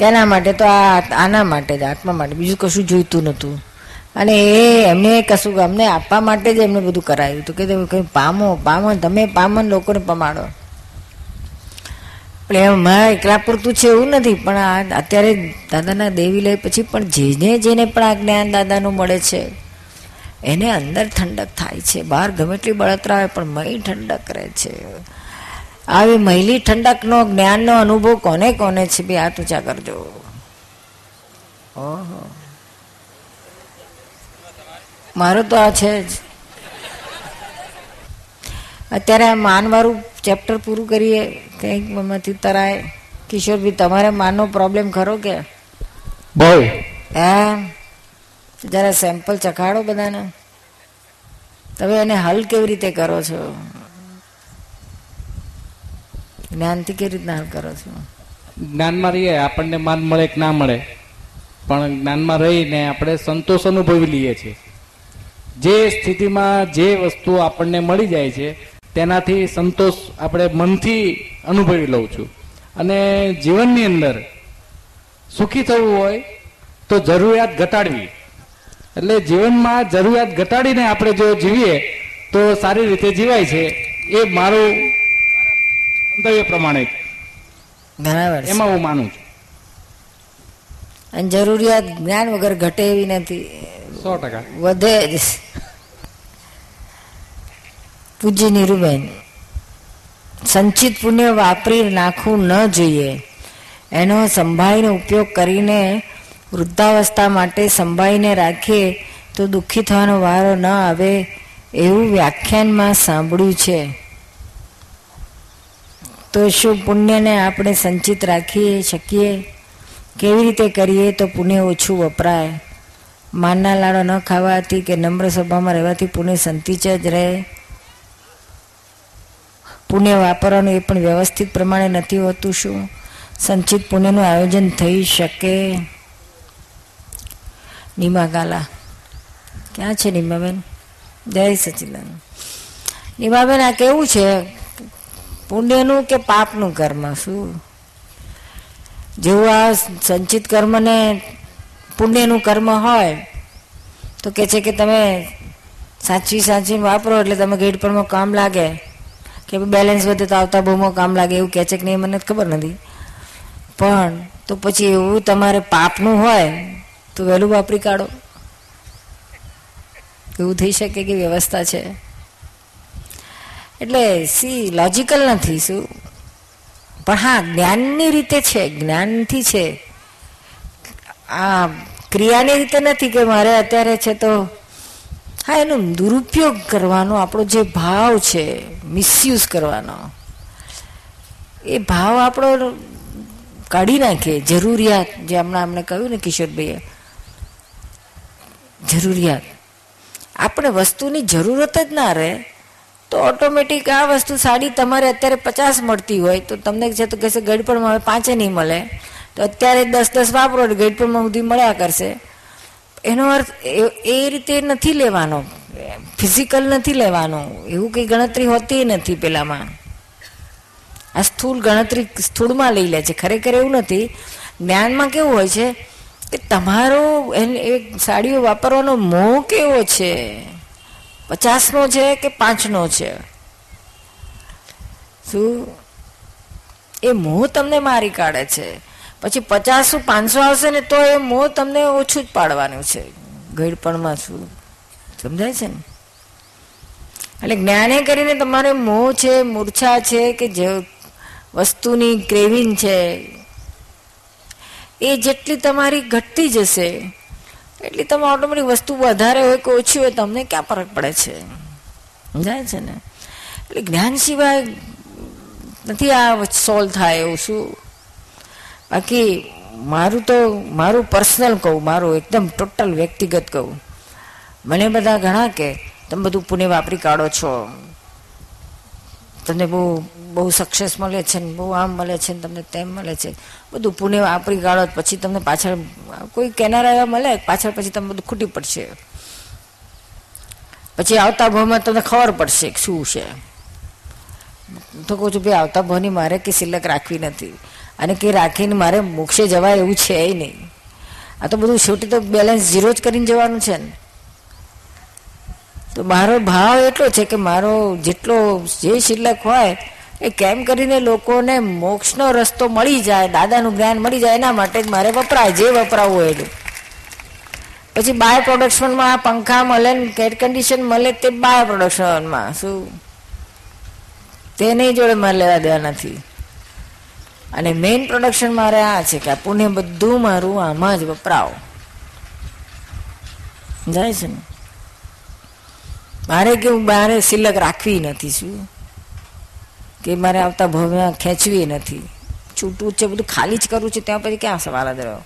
કેના માટે તો આ આના માટે જ, આત્મા માટે. બીજું કશું જોઈતું નહોતું. અને એ એમને કશું અમને આપવા માટે જ એમને બધું કરાયું હતું કે કંઈ પામો પામો, તમે પામો લોકોને પમાડો. પણ મારા એકલા પૂરતું છે એવું નથી, પણ આ અત્યારે દાદાના દેવી લઈ પછી પણ જેને જેને પણ આ જ્ઞાન દાદાનું મળે છે, એને અંદર ઠંડક થાય છે. બહાર ગમે એટલી બળતરા આવે પણ મય ઠંડક રહે છે. આવી મહિલી ઠંડકનો જ્ઞાનનો અનુભવ કોને કોને છે? બે હાથ ઊંચા કરજો. ઓહો. મારો તો આ છે જ. અત્યારે આ માનવાળું ચેપ્ટર પૂરું કરીએ. કંઈક એમાંથી તરાય કિશોરભાઈ તમારે માનનો પ્રોબ્લેમ ખરો કે? બહુ હા જરા સેમ્પલ ચખાડો બધાને. તમે એને હલ કેવી રીતે કરો છો? જ્ઞાનથી કેવી રીતના હલ કરો છો? જ્ઞાનમાં રહીએ, આપણને માન મળે કે ના મળે. પણ જ્ઞાનમાં રહીને આપણે સંતોષ અનુભવી લઈએ છીએ. જે સ્થિતિમાં જે વસ્તુ આપણને મળી જાય છે, તેનાથી સંતોષ આપણે મનથી અનુભવી લઉં છું. અને જીવનની અંદર સુખી થવું હોય તો જરૂરિયાત ઘટાડવી. એટલે જીવનમાં જરૂરિયાત ઘટાડીને આપણે જો જીવીએ, તો સારી રીતે જીવાય છે, એ મારું મંતવ્ય પ્રમાણે બરાબર એમાં હું માનું છું. અને જરૂરિયાત જ્ઞાન વગર ઘટે એવી નથી. સો ટકા. વધે જ. પૂજ્ય નીરુબેન સંચિત પુણ્ય વાપરી નાખવું ન જોઈએ. એનો સંભાળીને ઉપયોગ કરીને વૃદ્ધાવસ્થા માટે સંભાળીને રાખીએ તો દુઃખી થવાનો વારો ન આવે એવું વ્યાખ્યાનમાં સાંભળ્યું છે. તો શું પુણ્યને આપણે સંચિત રાખી શકીએ? કેવી રીતે કરીએ તો પુણ્ય ઓછું વપરાય? માનના લાડો ન ખાવાથી કે નમ્ર સભામાં રહેવાથી પુણ્ય સંતિચ જ રહે? પુણ્ય વાપરવાનું એ પણ વ્યવસ્થિત પ્રમાણે નથી હોતું શું? સંચિત પુણ્યનું આયોજન થઈ શકે? નીમા ગાલા. ક્યાં છે નીમાબેન? જય સચિદાન નીમાબેન, આ કેવું છે? પુણ્યનું કે પાપનું કર્મ? શું? જેવું આ સંચિત કર્મને પુણ્યનું કર્મ હોય, તો કે છે કે તમે સાચવી સાચવીને વાપરો એટલે તમે ગેટ પરમાં કામ લાગે. કે બેલેન્સ વધે તો આવતા બહુમાં કામ લાગે એવું કહે છે કે નહીં મને ખબર નથી. પણ તો પછી એવું તમારે પાપનું હોય, તો વહેલું વાપરી કાઢો. એવું થઈ શકે કે વ્યવસ્થા છે? એટલે સી લોજિકલ નથી, શું? પણ હા, જ્ઞાનની રીતે છે, જ્ઞાનથી છે. આ ક્રિયાની રીતે નથી કે મારે અત્યારે છે તો, હા, એનો દુરુપયોગ કરવાનો, આપણો જે ભાવ છે મિસયુઝ કરવાનો, એ ભાવ આપણો કાઢી નાખીએ. જરૂરિયાત, જે હમણાં અમને કહ્યું ને કિશોરભાઈએ, જરૂરિયાત. આપણે વસ્તુની જરૂરત જ ના રહે. તો ઓટોમેટિક આ વસ્તુ સાડી તમારે અત્યારે પચાસ મળતી હોય. તો તમને છે તો કહેશે ગઢપણમાં હવે પાંચે નહીં મળે. તો અત્યારે દસ દસ વાપરો ગઢપણમાં સુધી મળ્યા કરશે. એનો અર્થ એ- રીતે નથી લેવાનો. ફિઝિકલ નથી લેવાનો. એવું કંઈ ગણતરી હોતી નથી પેલામાં. આ સ્થૂળ ગણતરી સ્થૂળમાં લઈ લે છે. ખરેખર એવું નથી. જ્ઞાનમાં કેવું હોય છે કે તમારો એ સાડીઓ વાપરવાનો મોહ કેવો છે? પચાસનો છે કે પાંચનો છે? શું? એ મોહ તમને મારી કાઢે છે. પછી પચાસ પાંચસો આવશે ને તો એ મોહ તમને ઓછું જ પાડવાનું છે. ગઈડપણમાં શું સમજાય છે ને? એટલે જ્ઞાને કરીને તમારે મોહ છે, મૂર્છા છે કે જે વસ્તુની ક્રેવિંગ છે, એ જેટલી તમારી ઘટતી જશે એટલી તમે ઓટોમેટિક વસ્તુ વધારે હોય કે ઓછી હોય, તમને ક્યાં ફરક પડે છે? સમજાય છે ને? એટલે જ્ઞાન સિવાય નથી આ સોલ્વ થાય એવું શું? બાકી મારું તો, મારું પર્સનલ કહું, મારું એકદમ ટોટલ વ્યક્તિગત કહું. મને બધા ઘણા કે, તમે બધું પુણે વાપરી કાઢો છો. તમને બહુ બહુ સક્સેસ મળે છે ને બહુ આમ મળે છે ને તમને તેમ મળે છે. બધું પુણે વાપરી કાઢો પછી તમને પાછળ, કોઈ કેનારા એવા મળે, પાછળ પછી તમે બધું ખૂટી પડશે. પછી આવતા ભાવમાં તમને ખબર પડશે શું છે. તો કહું છું, ભાઈ, આવતા ભાવની મારે કે સિલક રાખવી નથી. અને કે રાખીને મારે મોક્ષે જવાય એવું છે નહીં. આ તો બધું છોટી તો બેલેન્સ ઝીરો જ કરીને જવાનું છે ને. તો મારો ભાવ એટલો છે કે મારો જેટલો જે શિલ્લક હોય, એ કેમ કરીને લોકોને મોક્ષનો રસ્તો મળી જાય, દાદાનું જ્ઞાન મળી જાય, એના માટે જ મારે વપરાય, જે વપરાવું હોય પછી બાય પ્રોડક્શનમાં આ પંખા મળે ને એર કન્ડિશન મળે તે બાય પ્રોડક્શનમાં. શું? તેની જોડે મારે લેવા દેવા નથી. અને મેઇન પ્રોડક્શન મારે આ છે કે આ પુણ્ય બધું મારું આમાં જ વપરાવો. જાય છે ને? મારે કે હું મારે સિલક રાખવી નથી શું? કે મારે આવતા ભવ્યા ખેંચવી નથી. છૂટું છે, બધું ખાલી જ કરવું છે, ત્યાં પછી ક્યાં સવાલ જ રહ્યો?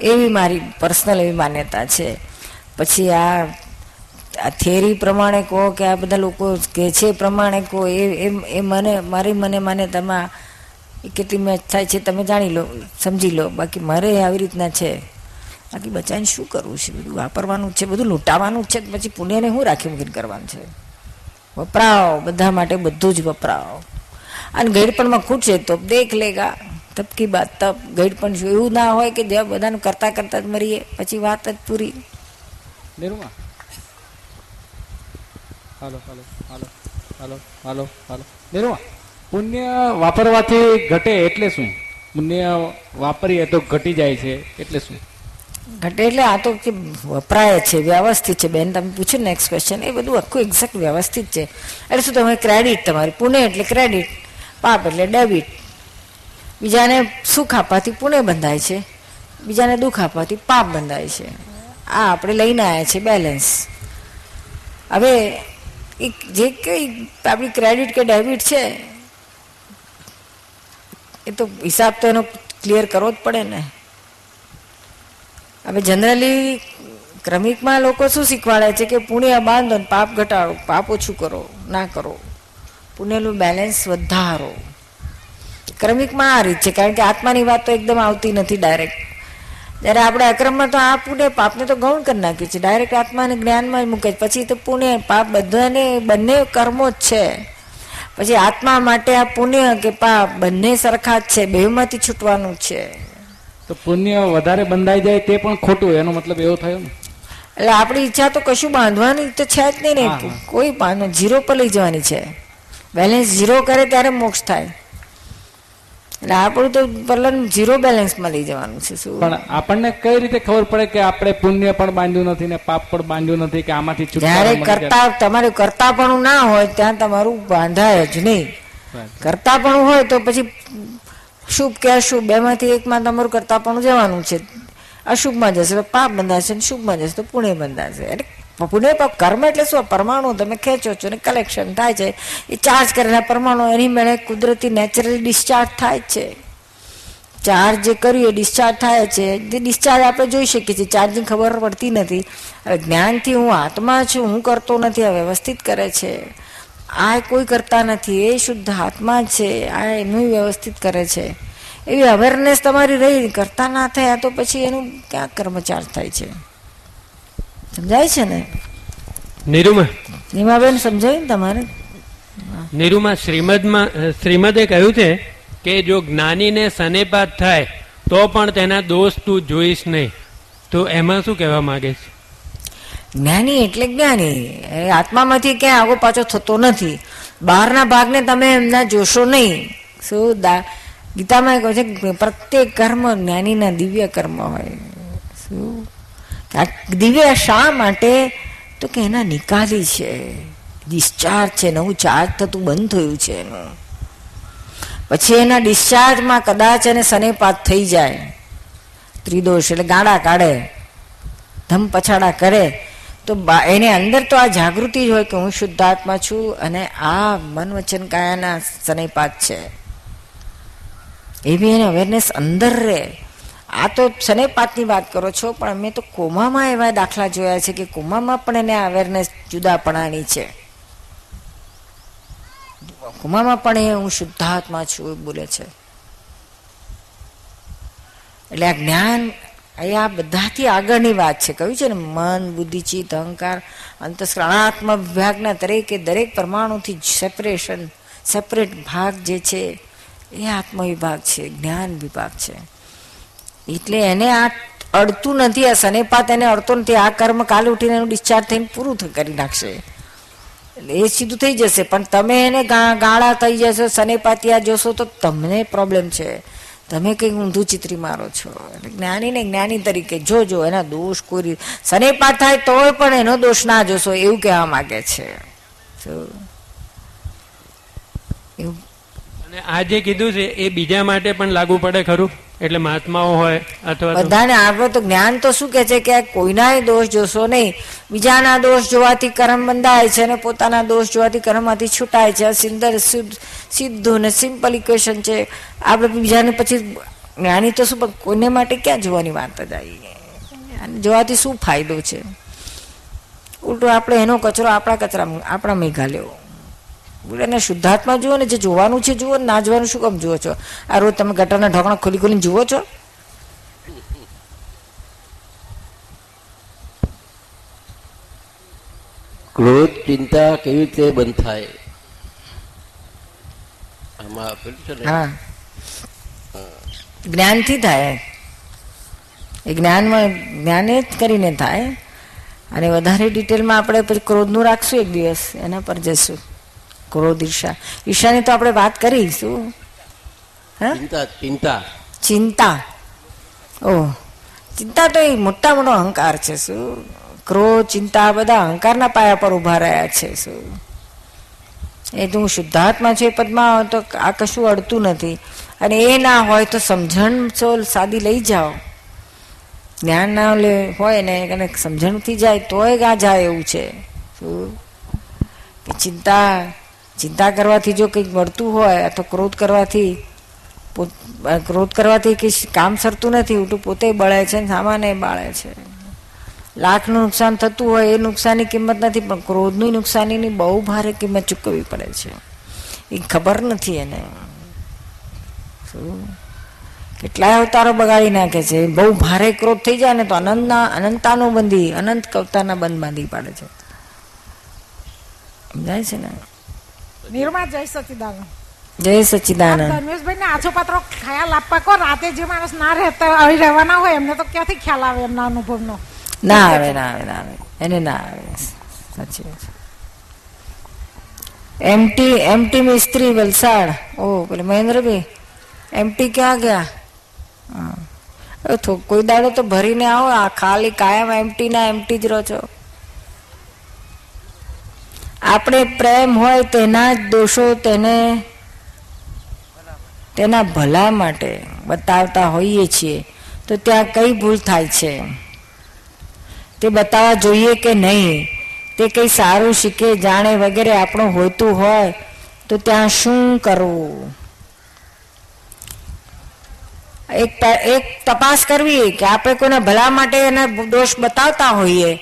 એવી મારી પર્સનલ એવી માન્યતા છે. પછી આ થિયરી પ્રમાણે કહો કે આ બધા લોકો કે છે પ્રમાણે કહો, એ એ મને, મારી મને માન્યતામાં કેટલી મેચ થાય છે, તમે જાણી લો, સમજી લો. બાકી મારે આવી રીતના છે. બાકી બચાને શું કરવું છે? બધું વાપરવાનું છે, બધું લૂંટાવાનું છે પછી પુણ્યને શું રાખી મૂકીને કરવાનું છે? વપરાવો બધા માટે બધું જ વપરાવો અને ગઈડપણમાં ખૂટશે તો દેખ લેગા તબકી બાદ તબ ગઈડપણ શું એવું ના હોય કે જ્યાં બધાનું કરતા કરતા જ મરીએ, પછી વાત જ પૂરી. નિરૂમા. હાલો હાલો હાલો હાલો હાલો હાલો. નિરૂમા, પુણ્ય વાપરવાથી ઘટે એટલે શું? પુણ્ય વાપરીએ તો ઘટી જાય છે, એટલે શું? ઘટે એટલે આ તો કે વપરાય છે, વ્યવસ્થિત છે. બેન, તમે પૂછ્યું નેક્સ્ટ ક્વેશ્ચન એ બધું આખું એક્ઝેક્ટ વ્યવસ્થિત છે. એટલે શું તમે ક્રેડિટ તમારી? પુણે એટલે ક્રેડિટ પાપ એટલે ડેબિટ બીજાને સુખ આપવાથી પુણે બંધાય છે. બીજાને દુઃખ આપવાથી પાપ બંધાય છે. આ આપણે લઈને આવ્યા છે બેલેન્સ હવે એક જે કઈ આપણી ક્રેડિટ કે ડેબિટ છે, એ તો હિસાબ તો એનો ક્લિયર કરવો જ પડે ને. હવે જનરલી ક્રમિકમાં લોકો શું શીખવાડે છે કે પુણ્ય બાંધો પાપ ઘટાડો, પાપ ઓછું કરો, ના કરો. પુણ્યનું બેલેન્સ વધારો. ક્રમિકમાં આ રીત છે, કારણ કે આત્માની વાત તો એકદમ આવતી નથી ડાયરેક્ટ જ્યારે આપણે અક્રમમાં તો આ પુણ્ય, પાપને તો ગૌણ કરી નાખ્યું છે ડાયરેક્ટ આત્માને જ્ઞાનમાં મૂકે છે. પછી તો પુણ્ય, પાપ બધાને, બંને કર્મો જ છે. પછી આત્મા માટે આ પુણ્ય કે પાપ બંને સરખા જ છે. બેમાંથી છૂટવાનું છે. તો પુણ્ય વધારે બંધાઈ જાય તે પણ ખોટું એનો મતલબ એવો થયો ને? એટલે આપણી ઈચ્છા તો કશું બાંધવાની તો છે જ નહીં ને કોઈ બાંધો જીરો પર લઈ જવાની છે. બેલેન્સ ઝીરો કરે ત્યારે મોક્ષ થાય. એટલે આપણું તો પલન જીરો બેલેન્સમાં લઈ જવાનું છે શું? પણ આપણને કઈ રીતે ખબર પડે કે આપણે પુણ્ય પણ બાંધ્યું નથી ને પાપ પણ બાંધ્યું નથી કે આમાંથી જ્યારે કરતા તમારે કરતા તમારે કરતાપણું ના હોય ત્યાં તમારું બાંધાય જ નહીં. કરતાપણું હોય તો પછી શુભ કે અશુભ, બેમાંથી એકમાં તમારું કરતાપણું જવાનું છે. અશુભમાં જશે તો પાપ બંધાશે અને શુભમાં જશે તો પુણ્ય બંધાશે. એટલે પુણ્ય પાપ કર્મ એટલે શું? પરમાણુ તમે ખેંચો છો ને કલેક્શન થાય છે. એ ચાર્જ કરેલા પરમાણુ એની મેળે કુદરતી નેચરલી ડિસ્ચાર્જ થાય છે. ચાર્જ જે કર્યું એ ડિસ્ચાર્જ થાય છે. જે ડિસ્ચાર્જ આપણે જોઈ શકીએ છીએ ચાર્જિંગ ખબર પડતી નથી. હવે જ્ઞાનથી હું આત્મા છું, હું કરતો નથી, આ વ્યવસ્થિત કરે છે. આ કોઈ કરતા નથી એ શુદ્ધ આત્મા છે આ એનું વ્યવસ્થિત કરે છે. એવી અવેરનેસ તમારી રહી કરતા ના થયા તો પછી એનું ક્યાં કર્મચાર થાય છે? સમજાય છે ને? નિરૂમા. નિમાબેન સમજાય ને તમારે? નિરૂમા શ્રીમદમાં શ્રીમદે કહ્યું છે કે જો જ્ઞાનીને સનેપાત થાય તો પણ તેના દોષ તું જોઈશ નહીં. તો એમાં શું કહેવા માંગે છે? જ્ઞાની એટલે જ્ઞાની. એ આત્મામાંથી ક્યાંય આગો પાછો થતો નથી. બહારના ભાગને તમે એમના જોશો નહીં. શું દા ગીતામાં કહે છે પ્રત્યેક કર્મ જ્ઞાનીના દિવ્ય કર્મ હોય. શું? દિવ્ય શા માટે? તો કે એના નિકાલી છે. ડિસ્ચાર્જ છે, નવું ચાર્જ થતું બંધ થયું છે એનું. પછી એના ડિસ્ચાર્જમાં કદાચ એને સનેપાત થઈ જાય. ત્રિદોષ એટલે ગાડા કાઢે. ધમ પછાડા કરે. તો એની અંદર તો આ જાગૃતિ જ હોય કે હું શુદ્ધાત્મા છું અને આ મન વચન કાયાના શનૈપાત છે. એવી એને અવેરનેસ અંદર રહે. આ તો શનૈપાતની વાત કરો છો, પણ અમે તો કોમામાં એવા દાખલા જોયા છે કે કોમામાં પણ એને અવેરનેસ જુદાપણાની છે. કોમામાં પણ એ હું શુદ્ધાત્મા છું બોલે છે. એટલે આ જ્ઞાન એ આ બધાથી આગળની વાત છે. કહ્યું છે ને, મન, બુદ્ધિ, ચિત્ત, અહંકાર અંતસ્કરણાત્મ વિભાગના દરેકે દરેક પરમાણુથી સેપરેશન સેપરેટ ભાગ જે છે, એ આત્મ વિભાગ છે, જ્ઞાન વિભાગ છે. એટલે એને આ અડતું નથી, આ સનેપાત એને અડતો નથી, આ કર્મ કાલ ઉઠીને એનું ડિસ્ચાર્જ થઈને પૂરું કરી નાખશે. એટલે એ સીધું થઈ જશે. પણ તમે એને ગાળા થઈ જશો સનેપાતિયા જોશો તો તમને પ્રોબ્લેમ છે. તમે કંઈક ઊંધું ચિત્રી મારો છો. એટલે જ્ઞાનીને જ્ઞાની તરીકે જોજો, એના દોષ કોઈ રીતે સનેપાત થાય તોય પણ એનો દોષ ના જોશો એવું કહેવા માંગે છે. અને આ જે કીધું છે, એ બીજા માટે પણ લાગુ પડે ખરું? એટલે મહાત્માઓ હોય અથવા બધાને આપણે તો જ્ઞાન તો શું કે છે કે કોઈના દોષ જોશો નહીં. બીજાના દોષ જોવાથી કર્મ બંધાય છે અને પોતાના દોષ જોવાથી કર્મમાંથી છૂટાય છે. સુંદર સીધું ને સિમ્પલ ઇક્વેશન છે. આપણે બીજાને પછી જ્ઞાની તો શું કોઈને માટે ક્યાં જોવાની વાત જ આવી જોવાથી શું ફાયદો છે? ઉલટું આપણે એનો કચરો આપણા કચરા આપણા મેઘા એને શુદ્ધાત્મા જુઓ ને જે જોવાનું છે જુઓ ના જોવાનું શું કામ જુઓ છો? આ રોજ તમે ગટરના ઢોકણા ખોલી ખોલીને જુઓ છો? ક્રોધ ચિંતા કેવી રીતે બંધ થાય? આમાં આપેલું છે ને? હા. જ્ઞાનથી થાય. એ જ્ઞાનમાં જ્ઞાને જ કરીને થાય. અને વધારે ડિટેલમાં આપણે પછી ક્રોધનું રાખશું એક દિવસ એના પર જશું ક્રોધ ઈર્ષા. ઈર્ષાની તો આપણે વાત કરીશું. હા? ચિંતા ચિંતા. ચિંતા. ઓહ ચિંતા તો એ મોટા મોટો અહંકાર છે શું? ક્રોધ ચિંતા આ બધા અહંકારના પાયા પર ઊભા રહ્યા છે શું? એ તો હું શુદ્ધાત્મા છું એ પદમાં તો આ કશું અડતું નથી. અને એ ના હોય તો સમજણ ચો સાદી લઈ જાઓ. જ્ઞાન ના લે હોય ને એને સમજણથી જાય તોય ગા જાય એવું છે. શું? ચિંતા ચિંતા કરવાથી જો કંઈક મળતું હોય અથવા ક્રોધ કરવાથી ક્રોધ કરવાથી કંઈ કામ સરતું નથી, ઉલટું પોતે બળે છે ને સામાને બાળે છે. લાખનું નુકસાન થતું હોય એ નુકસાનની કિંમત નથી, પણ ક્રોધની નુકસાનીની બહુ ભારે કિંમત ચૂકવવી પડે છે. એ ખબર નથી એને. શું? કેટલાય અવતારો બગાડી નાખે છે. બહુ ભારે ક્રોધ થઈ જાય ને તો અનંતના, અનંતાનો બંધી, અનંત કવતાના બંધ બાંધી પાડે છે. સમજાય છે ને? નિર્મા જય સચિદાનંદ. જય સચ્ચિદાનંદ ધર્મેશભાઈ ને આછો પાત્રો ખ્યાલ આપવા કો રાતે જે માણસ ના રહેતા અહીં રહેવાના હોય એમને તો ક્યાંથી ખ્યાલ આવે એમના અનુભવનો? ના આવે ના આવે ના આવે. એને ના આવે. સાચી વાત એમટી એમટી મિસ્ત્રી વલસાડ. ઓ પેલે મહેન્દ્રભાઈ એમટી ક્યાં ગયા? કોઈ દાડો તો ભરીને આવો આ ખાલી કાયમ એમટી ના એમટી જ રહો છો. આપણે પ્રેમ હોય તેના જ દોષો તેને તેના ભલા માટે બતાવતા હોઈએ છીએ, તો ત્યાં કઈ ભૂલ થાય છે? તે બતાવવા જોઈએ કે નહીં? તે કંઈ સારું શીખે, જાણે વગેરે આપણું હોતું હોય, તો ત્યાં શું કરવું? એક એક તપાસ કરવી કે આપણે કોઈના ભલા માટે એના દોષ બતાવતા હોઈએ,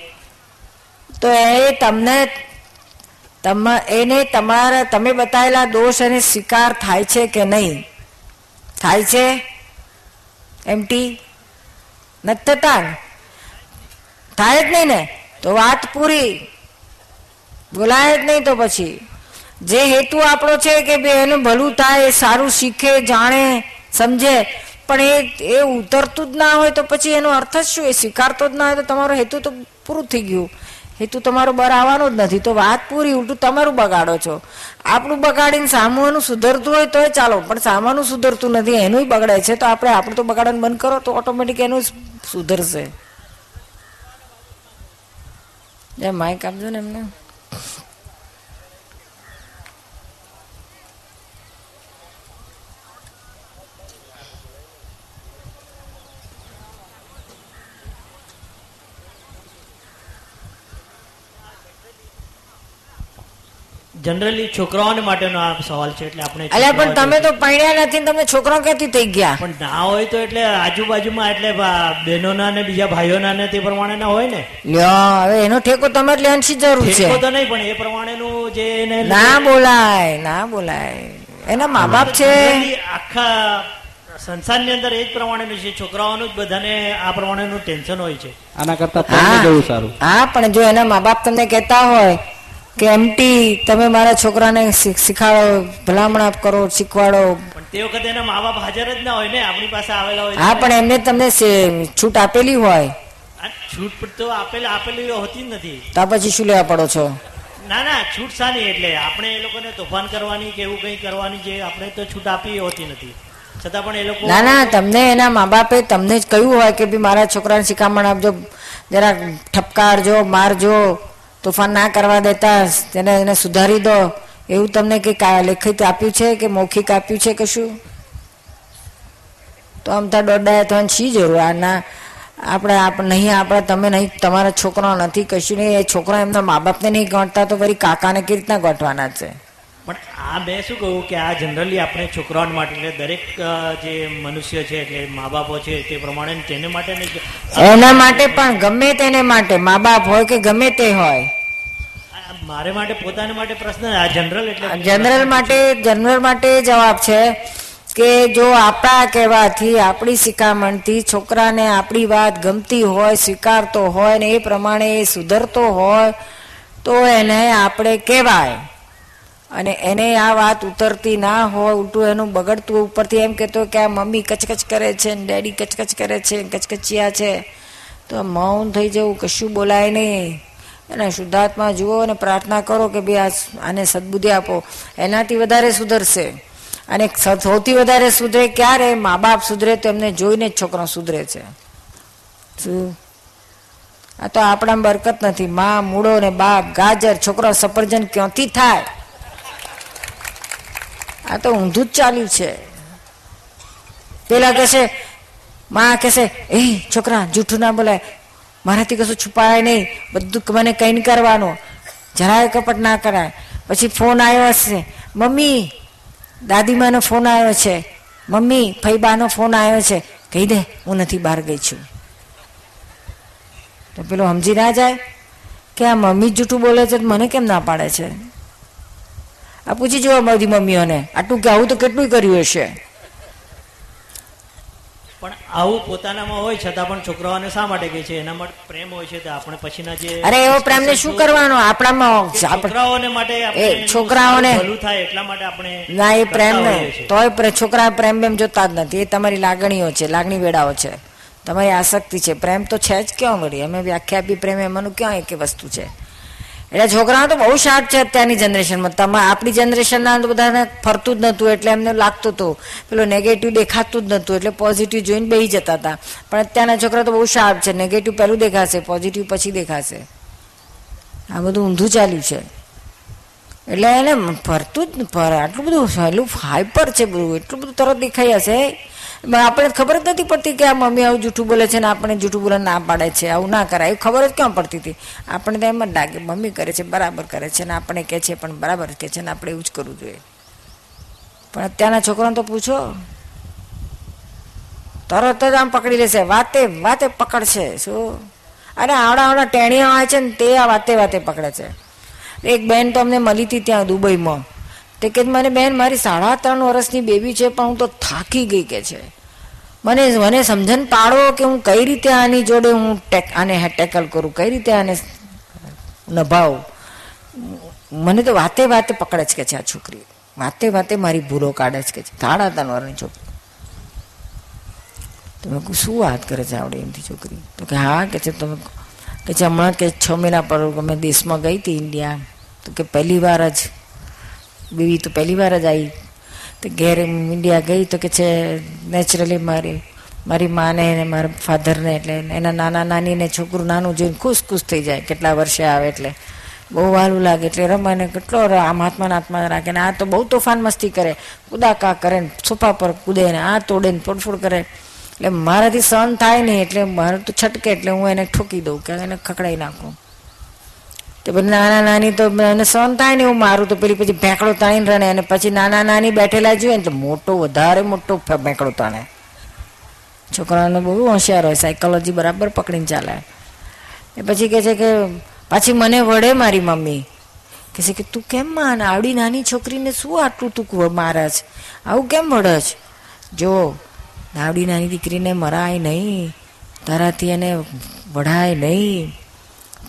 તો એ તમને તમ, એને તમારા, તમે બતાવેલા દોષ એને સ્વીકાર થાય છે કે નહીં? થાય છે? એમટી? નથી થતા થાય જ નહીં ને? તો વાત પૂરી. બોલાય જ નહીં તો પછી. જે હેતુ આપણો છે કે બે એનું ભલું થાય, એ સારું શીખે, જાણે, સમજે, પણ એ એ ઉતરતું જ ના હોય તો પછી એનો અર્થ જ શું? એ સ્વીકારતો જ ના હોય તો તમારો હેતુ તો પૂરું થઈ ગયું. હેતુ તમારો બર આવવાનો જ નથી. તો વાત પૂરી, ઉલટું તમારું બગાડો છો. આપણું બગાડીને સામુનું સુધરતું હોય તોય ચાલો, પણ સામાનું સુધરતું નથી, એનું બગડે છે. તો આપણે, આપણું તો બગાડવાનું બંધ કરો, તો ઓટોમેટિક એનું સુધરશે. જે માઇક આપજો ને એમને. જનરલી છોકરાઓને માટેનો આ સવાલ છે એટલે આપણે અલ્યા પણ તમે તો પરણ્યા નથી તમે છોકરો ક્યાંથી થઈ ગયા? પણ ના હોય તો એટલે આજુબાજુમાં એટલે બહેનોના ને બીજા ભાઈઓના ને તે પ્રમાણેના હોય ને? લ્યો હવે એનો ઠેકો તમારે લેવાની શી જરૂર છે? ઠેકો તો નહીં પણ એ પ્રમાણેનું જે એને ના બોલાય ના બોલાય. એના મા બાપ છે. Generally આખા સંસારની અંદર એ જ પ્રમાણેનું છે છોકરાઓનું જ બધાને આ પ્રમાણેનું ટેન્શન હોય છે. આના કરતા જવું સારું? હા પણ જો એના મા બાપ તમને કહેતા હોય કે એમટી તમે મારા છોકરાને શીખાડો ભલામણ કરો શીખવાડો. પણ તે વખતે એના મા બાપ હાજર જ ના હોય ને આપણી પાસે આવેલા હોય હા પણ એમને તમને છૂટ આપેલી હોય? છૂટ તો આપેલ આપેલી હોતી જ નથી. તો પછી શું લેવા પડો છો? ના ના છૂટ સાની એટલે. આપણે એ લોકોને તોફાન કરવાની કે એવું કંઈ કરવાની જે આપણે તો છૂટ આપી હોતી નથી. છતાં પણ એ લોકો ના ના તમને એના મા બાપે તમને જ કહ્યું હોય કે ભાઈ મારા છોકરાને શિખામણ આપજો. જરા ઠપકારજો મારજો. તોફાન ના કરવા દેતા તેને એને સુધારી દો. એવું તમને કંઈક લેખિત આપ્યું છે કે મૌખિક આપ્યું છે કશું? તો આમ તો દોડાય તો આને શી જરૂર? આ ના આપણે આપ નહીં આપણે તમે નહીં તમારા છોકરો નથી કશું નહીં. એ છોકરા એમના મા બાપને નહીં ગણતા તો ફરી કાકાને કેવી રીતના ગોઠવાના છે? પણ આ મેં શું કહું કે આ જનરલી આપણે છોકરાઓ માટે એટલે દરેક જે મનુષ્ય છે એટલે મા બાપો છે તે પ્રમાણે તેને માટે નહીં. એના માટે પણ ગમે તેને માટે. મા બાપ હોય કે ગમે તે હોય. મારે માટે પોતાને માટે પ્રશ્ન આ જનરલ એટલે જનરલ માટે જનરલ માટે જવાબ છે કે જો આપણા કહેવાથી આપણી શિખામણથી છોકરાને આપણી વાત ગમતી હોય સ્વીકારતો હોય ને એ પ્રમાણે એ સુધરતો હોય તો એને આપણે કહેવાય. અને એને આ વાત ઉતરતી ના હોય ઉલટું એનું બગડતું ઉપરથી એમ કહેતો કે આ મમ્મી કચકચ કરે છે ને ડેડી કચકચ કરે છે કચકચિયા છે તો મૌન થઈ જવું કશું બોલાય નહીં. અને શુદ્ધાત્મા જુઓ અને પ્રાર્થના કરો કે ભાઈ આ આને સદબુદ્ધિ આપો. એનાથી વધારે સુધરશે. અને સૌથી વધારે સુધરે ક્યારે? મા બાપ સુધરે તો એમને જોઈને જ છોકરો સુધરે છે. શું? આ તો આપણા બરકત નથી. મા, મૂળો ને બાપ, ગાજર, છોકરો સફરજન ક્યાંથી થાય? આ તો ઊંધું જ ચાલ્યું છે. પેલા કહેશે, માં કહેશે, એ છોકરા, જૂઠું ના બોલાય. મારાથી કશું છુપાય નહીં. બધું મને કંઈ કરવાનું. જરાય કપટ ના કરાય. પછી ફોન આવ્યો હશે. મમ્મી, દાદીમાનો ફોન આવ્યો છે. મમ્મી, ફઈબાનો ફોન આવ્યો છે. કહી દે, હું નથી બહાર ગઈ છું. તો પેલો સમજી ના જાય કે આ મમ્મી જૂઠું બોલે છે મને કેમ ના પાડે છે? આ પૂછી જુઓ બધી મમ્મીઓને. આટલું કે આવું તો કેટલું કર્યું હશે? પણ આવું પોતાનામાં હોય છતાં પણ છોકરાઓને શા માટે કહે છે? એના માટે પ્રેમ હોય છે તો આપણે પછીના જે અરે એવો પ્રેમને શું કરવાનો? આપણામાં છોકરાઓને માટે આપણે છોકરાઓને- ભલું થાય એટલા માટે આપણે ના એ પ્રેમ તોય છોકરા પ્રેમ બેમ જોતા જ નથી. એ તમારી લાગણીઓ છે લાગણી વેડાઓ છે. તમારી આસક્તિ છે. પ્રેમ તો છે જ ક્યાં વળી? અમે વ્યાખ્યા આપી પ્રેમ એમાંનું ક્યાં એક વસ્તુ છે? એટલે છોકરાઓ તો બહુ શાર્પ છે અત્યારની જનરેશનમાં. તમારે આપણી જનરેશનના તો બધાને ફરતું જ નહોતું એટલે એમને લાગતું હતું. પેલું નેગેટિવ દેખાતું જ નહોતું એટલે પોઝિટિવ જોઈને બેસી જતા હતા. પણ અત્યારના છોકરા તો બહુ શાર્પ છે. નેગેટિવ પહેલું દેખાશે પોઝિટિવ પછી દેખાશે. આ બધું ઊંધું ચાલ્યું છે. એટલે એને ફરતું જ ફર આટલું બધું સહેલું હાઈપર છે બધું. એટલું બધું તરત દેખાઈ હશે આપણે ખબર જ નથી પડતી કે આ મમ્મી આવું જૂઠું બોલે છે ને આપણે જૂઠું બોલે ના પાડે છે, આવું ના કરાય. એવું ખબર જ ક્યાં પડતી હતી? આપણે તો એમ જ લાગે, મમ્મી કરે છે, બરાબર કરે છે ને આપણે કહે છે, પણ બરાબર કહે છે ને આપણે એવું જ કરવું જોઈએ. પણ અત્યારના છોકરાને તો પૂછો. તરત જ આમ પકડી લેશે. વાતે વાતે પકડશે, શું? અરે આવડા આવડા ટેણીઓ આવે છે ને તે આ વાતે વાતે પકડે છે. એક બેન તો અમને મળી હતી ત્યાં દુબઈમાં. તે કે મને બેન, મારી સાડા ત્રણ વર્ષની બેબી છે, પણ હું તો થાકી ગઈ કે છે. મને મને સમજણ પાડો કે હું કઈ રીતે આની જોડે હું ટેક, આને ટેકલ કરું, કઈ રીતે આને નભાવું? મને તો વાતે વાતે પકડે છે કે છે આ છોકરી. વાતે વાતે મારી ભૂલો કાઢે છે કે છે. સાડા તનવારની છોકરી. તમે શું વાત કરે છે આવડે એમથી છોકરી? તો કે હા, કે છે તમે, કે છે હમણાં કે છ મહિના પર અમે દેશમાં ગઈ હતી ઇન્ડિયા. તો કે પહેલી વાર જ બેબી તો પહેલી વાર જ આવી તો ઘેર ઇન્ડિયા ગઈ તો કે છે નેચરલી મારી મારી માને ને મારા ફાધરને એટલે એના નાના નાનીને છોકરું નાનું જોઈને ખુશ ખુશ થઈ જાય કેટલા વર્ષે આવે એટલે. બહુ વાલું લાગે એટલે રમાને કેટલો આમ હાથમાં હાથમાં રાખે ને આ તો બહુ તોફાન મસ્તી કરે. કુદાકા કરે ને સોફા પર કૂદે ને આ તોડે ને તોડફોડ કરે. એટલે મારાથી સહન થાય નહીં એટલે મારું તો છટકે એટલે હું એને ઠોકી દઉં કે એને ખકડાઈ નાખું. તો પછી નાના નાની તો મને સહન થાય ને એવું મારું તો પેલી પછી ભેંકડો તાણીને રણે અને પછી નાના નાની બેઠેલા જોઈએ ને તો મોટો, વધારે મોટો ભેંકડો તાણે. છોકરાઓને બહુ હોશિયાર હોય સાયકોલોજી બરાબર પકડીને ચાલે. એ પછી કહે છે કે, પાછી મને વળે મારી મમ્મી. કહે છે કે, તું કેમ માન આવડી નાની છોકરીને શું આટલું તું મારે છે? આવું કેમ વળે છે? જો, આવડી નાની દીકરીને મરાય નહીં. તારાથી એને વઢાય નહીં.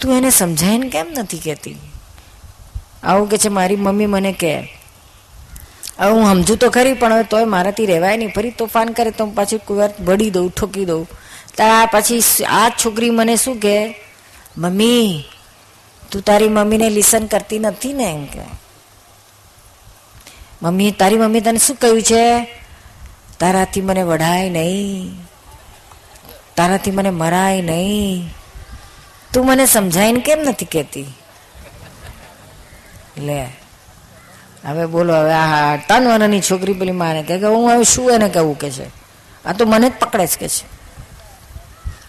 તું એને સમજાવીને કેમ નથી કહેતી? આવું કે છે, મારી મમ્મી મને કહે. હું સમજુ તો ખરી, પણ હવે તોય મારાથી રહેવાય નહીં. ફરી તોફાન કરે તો હું પાછી કોઈ વાર બળી દઉં, ઠોકી દઉં. ત્યાં પછી આ છોકરી મને શું કહે? મમ્મી, તું તારી મમ્મીને લિસન કરતી નથી ને એમ કે. મમ્મી, તારી મમ્મી તને શું કહ્યું છે? તારાથી મને વઢાય નહીં. તારાથી મને મરાય નહીં. તું મને સમજાઈને કેમ નથી કહેતી? લે, હવે બોલો, હવે આ ત્રણ વર્ષની છોકરી પેલી માને કે હું હવે શું એને કહેવું કે છે? આ તો મને જ પકડે જ કે છે.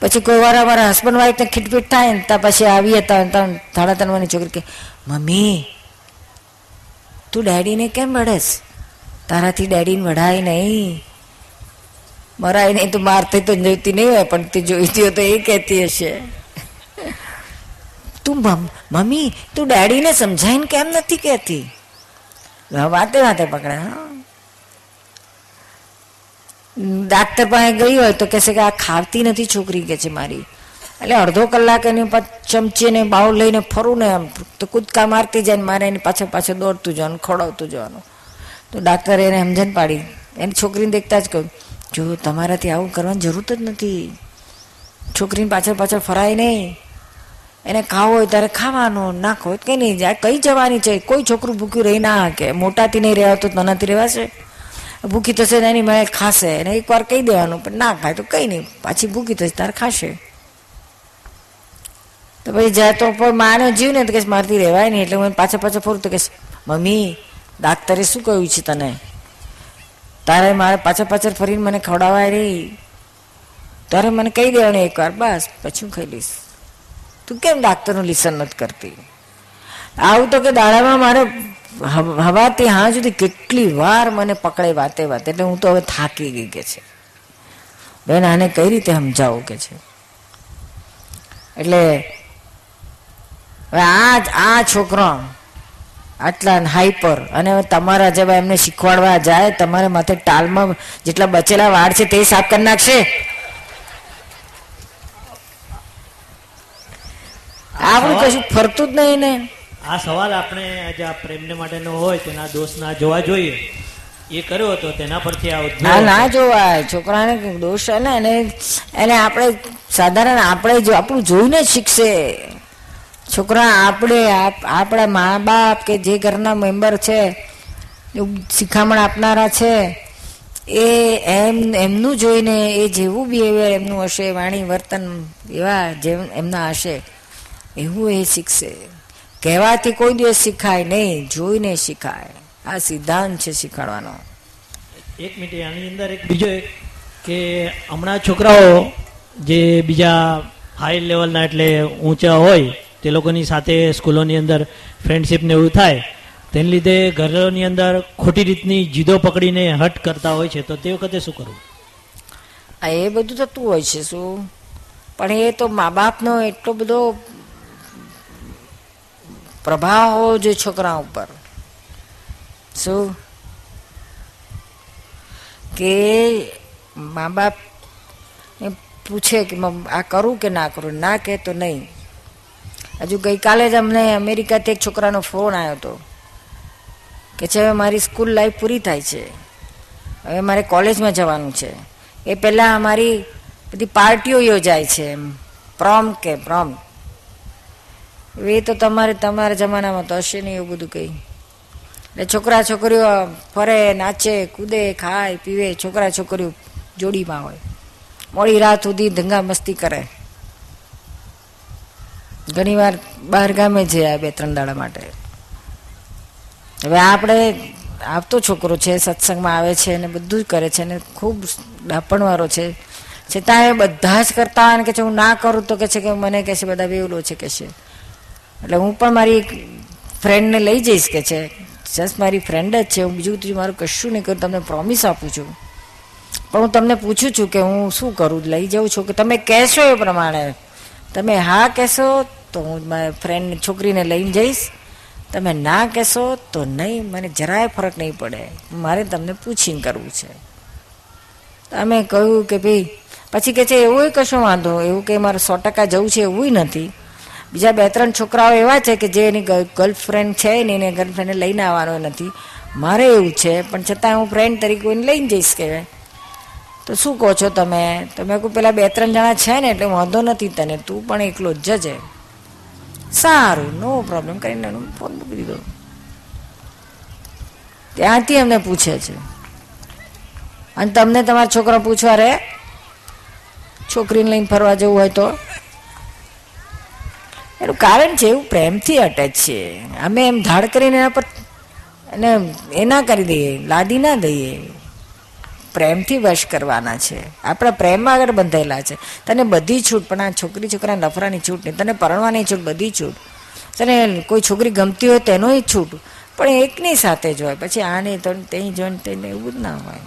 પછી કોઈ વાર અમારા હસબન્ડ વાઈફને ખીટપીટ થાય ને ત્યાં પછી આવીએ ત્રણ ત્રણ સાડા ત્રણ છોકરી કે, મમ્મી, તું ડેડીને કેમ વળેસ તારાથી ડેડીને વઢાય નહીં. મરાય નહીં તો મારતી તો જોઈતી નહીં હોય, પણ તે જોઈતી હોય તો એ કહેતી હશે. તું મમ- મમ્મી, તું ડેડીને સમજાઈને કેમ નથી કહેતી? વાતે વાતે પકડે હા. ડાક્ટર પાસે ગઈ હોય તો કહેશે કે આ ખાવતી નથી છોકરી કે છે મારી. એટલે અડધો કલાક એની ચમચીને બાઉલ લઈને ફરું ને એમ, તો કૂદકા મારતી જાય ને મારે એની પાછળ પાછળ દોડતું જવાનું, ખોડાવતું જવાનું. તો ડાક્ટરે એને સમજણ પાડી. એની છોકરીને દેખતા જ કહ્યું, જો, તમારાથી આવું કરવાની જરૂર જ નથી. છોકરીને પાછળ પાછળ ફરાય નહીં. એને ખાવો હોય ત્યારે ખાવાનું ના ખાવ કંઈ નહીં, જાય, કઈ જવાની છે? કોઈ છોકરું ભૂખ્યું રહી ના કે મોટાથી નહીં રહેવા તો નાનાથી રહેવાશે. ભૂખી થશે ને એની મને ખાશે. અને એકવાર કહી દેવાનું, પણ ના ખાય તો કંઈ નહીં. પાછી ભૂખી થશે, તારે ખાશે. તો પછી જાય તો પણ જીવ ને તો કે મારથી રહેવાય નહીં. એટલે હું પાછા પાછા ફરું તો કે મમ્મી, ડાક્ટરે શું કહ્યું છે તને? તારે મારે પાછા પાછળ ફરીને મને ખવડાવાય રહી તારે મને કહી દેવાનું એકવાર બસ, પછી હું ખાઈ લઈશ. તું કેમ ડાક્ટરનું લિસન નથી કરતી? આવું તો કે દાડામાં મારે હવાથી હા સુધી કેટલી વાર મને પકડે વાતે વાતે, એટલે હું તો હવે થાકી ગઈ કે છે. બેન, આને કઈ રીતે સમજાવું કે છે? એટલે હવે આ આ છોકરો આટલા હાઈપર, અને તમારા જેવા એમને શીખવાડવા જાય, તમારે માથે ટાલમાં જેટલા બચેલા વાળ છે તે સાફ કરી નાખશે. આપણું કશું ફરતું જ નહીં ને. આ સવાલ આપણે આજે આ પ્રેમને માટેનો હોય તેના દોષ ના જોવા જોઈએ એ કર્યો હતો તેના પરથી આ ના ના જોવાય. છોકરાને દોષ છે ને એને એને આપણે સાધારણ આપણે જો આપણું જોઈને શીખશે. છોકરા આપણે આપ- આપણા મા બાપ કે જે ઘરના મેમ્બર છે શિખામણ આપનારા છે એ એમ એમનું જોઈને એ જેવું બિહેવિયર એમનું હશે વાણી વર્તન એવા જેમ એમના હશે. એવું એ શીખશે. કહેવાથી કોઈ દિવસ શીખાય નહીં જોઈને શીખાય. આ સિદ્ધાંત છે શીખવાડવાનો. એક મિનિટ આની અંદર એક બીજો એક કે હમણાં છોકરાઓ જે બીજા હાઈ લેવલના એટલે ઊંચા હોય તે લોકોની સાથે સ્કૂલોની અંદર ફ્રેન્ડશીપ ને એવું થાય તેને લીધે ઘરોની અંદર ખોટી રીતની જીદો પકડીને હટ કરતા હોય છે તો તે વખતે શું કરવું? આ એ બધું થતું હોય છે શું? પણ એ તો મા બાપનો એટલો બધો પ્રભાવ હોવો જોઈએ છોકરા ઉપર. શું? કે મા બાપ પૂછે કે આ કરું કે ના કરું? ના કહે તો નહીં. હજુ ગઈકાલે જ અમને અમેરિકાથી એક છોકરાનો ફોન આવ્યો હતો કે છે, હવે મારી સ્કૂલ લાઈફ પૂરી થાય છે. હવે મારે કોલેજમાં જવાનું છે. એ પહેલાં અમારી બધી પાર્ટીઓ યોજાય છે એમ. પ્રોમ કે પ્રોમ એ તો તમારે તમારા જમાનામાં તો હશે નહીં એવું બધું કંઈ. એટલે છોકરા છોકરીઓ ફરે, નાચે, કૂદે, ખાય, પીવે, છોકરા છોકરીઓ જોડીમાં હોય. મોડી રાત સુધી ધંગા મસ્તી કરે. ઘણીવાર બહાર ગામે છે બે ત્રણ દાડા માટે. હવે આપણે આપતો છોકરો છે, સત્સંગમાં આવે છે ને બધું જ કરે છે ને ખૂબ ડાપણવાળો છે. છતાં એ બધા જ કરતા કે છે, હું ના કરું, તો કે છે કે, મને કહે છે, બધા વેવલો છે કે છે. એટલે હું પણ મારી ફ્રેન્ડને લઈ જઈશ કે છે જસ્ટ મારી ફ્રેન્ડ જ છે, હું બીજું ત્રીજું મારું કશું નહીં કરું, તમને પ્રોમિસ આપું છું. પણ હું તમને પૂછું છું કે હું શું કરું, લઈ જાઉં છું કે તમે કહેશો એ પ્રમાણે. તમે હા કહેશો તો હું મારી ફ્રેન્ડ છોકરીને લઈને જઈશ. તમે ના કહેશો તો નહીં, મને જરાય ફરક નહીં પડે. મારે તમને પૂછીને કરવું છે. અમે કહ્યું કે ભાઈ, પછી કે છે, એવું કશો વાંધો, એવું કે મારે સો ટકા જવું છે, એવું નથી. બીજા બે ત્રણ છોકરાઓ એવા છે કે જે એની ગર્લફ્રેન્ડ છે ને એને ગર્લફ્રેન્ડને લઈને આવવાનો નથી. મારે એવું છે, પણ છતાં હું ફ્રેન્ડ તરીકે કોઈને લઈને જઈશ કહેવાય. તો શું કહો છો તમે? તમે કહું પેલા બે ત્રણ જણા છે ને એટલે વાંધો નથી તને. તું પણ એકલો જ જજે સારું, નો પ્રોબ્લેમ કરીને એનો ફોન મૂકી દીધો. ત્યાંથી અમને પૂછે છે. અને તમને તમારા છોકરા પૂછવા રે છોકરીને લઈને ફરવા જવું હોય તો? એનું કારણ છે, એવું પ્રેમથી અટેચ છે. અમે એમ ધાડ કરીને એના પર એને એ ના કરી દઈએ, લાદી ના દઈએ. પ્રેમથી વશ કરવાના છે. આપણા પ્રેમમાં આગળ બંધાયેલા છે. તને બધી છૂટ, પણ આ છોકરી છોકરા નફરાની છૂટ નહીં, તને પરણવાની છૂટ, બધી છૂટ. તને કોઈ છોકરી ગમતી હોય તેનોય છૂટ. પણ એકની સાથે જ હોય. પછી આને તો તે જોઈને તેને એવું જ ના હોય.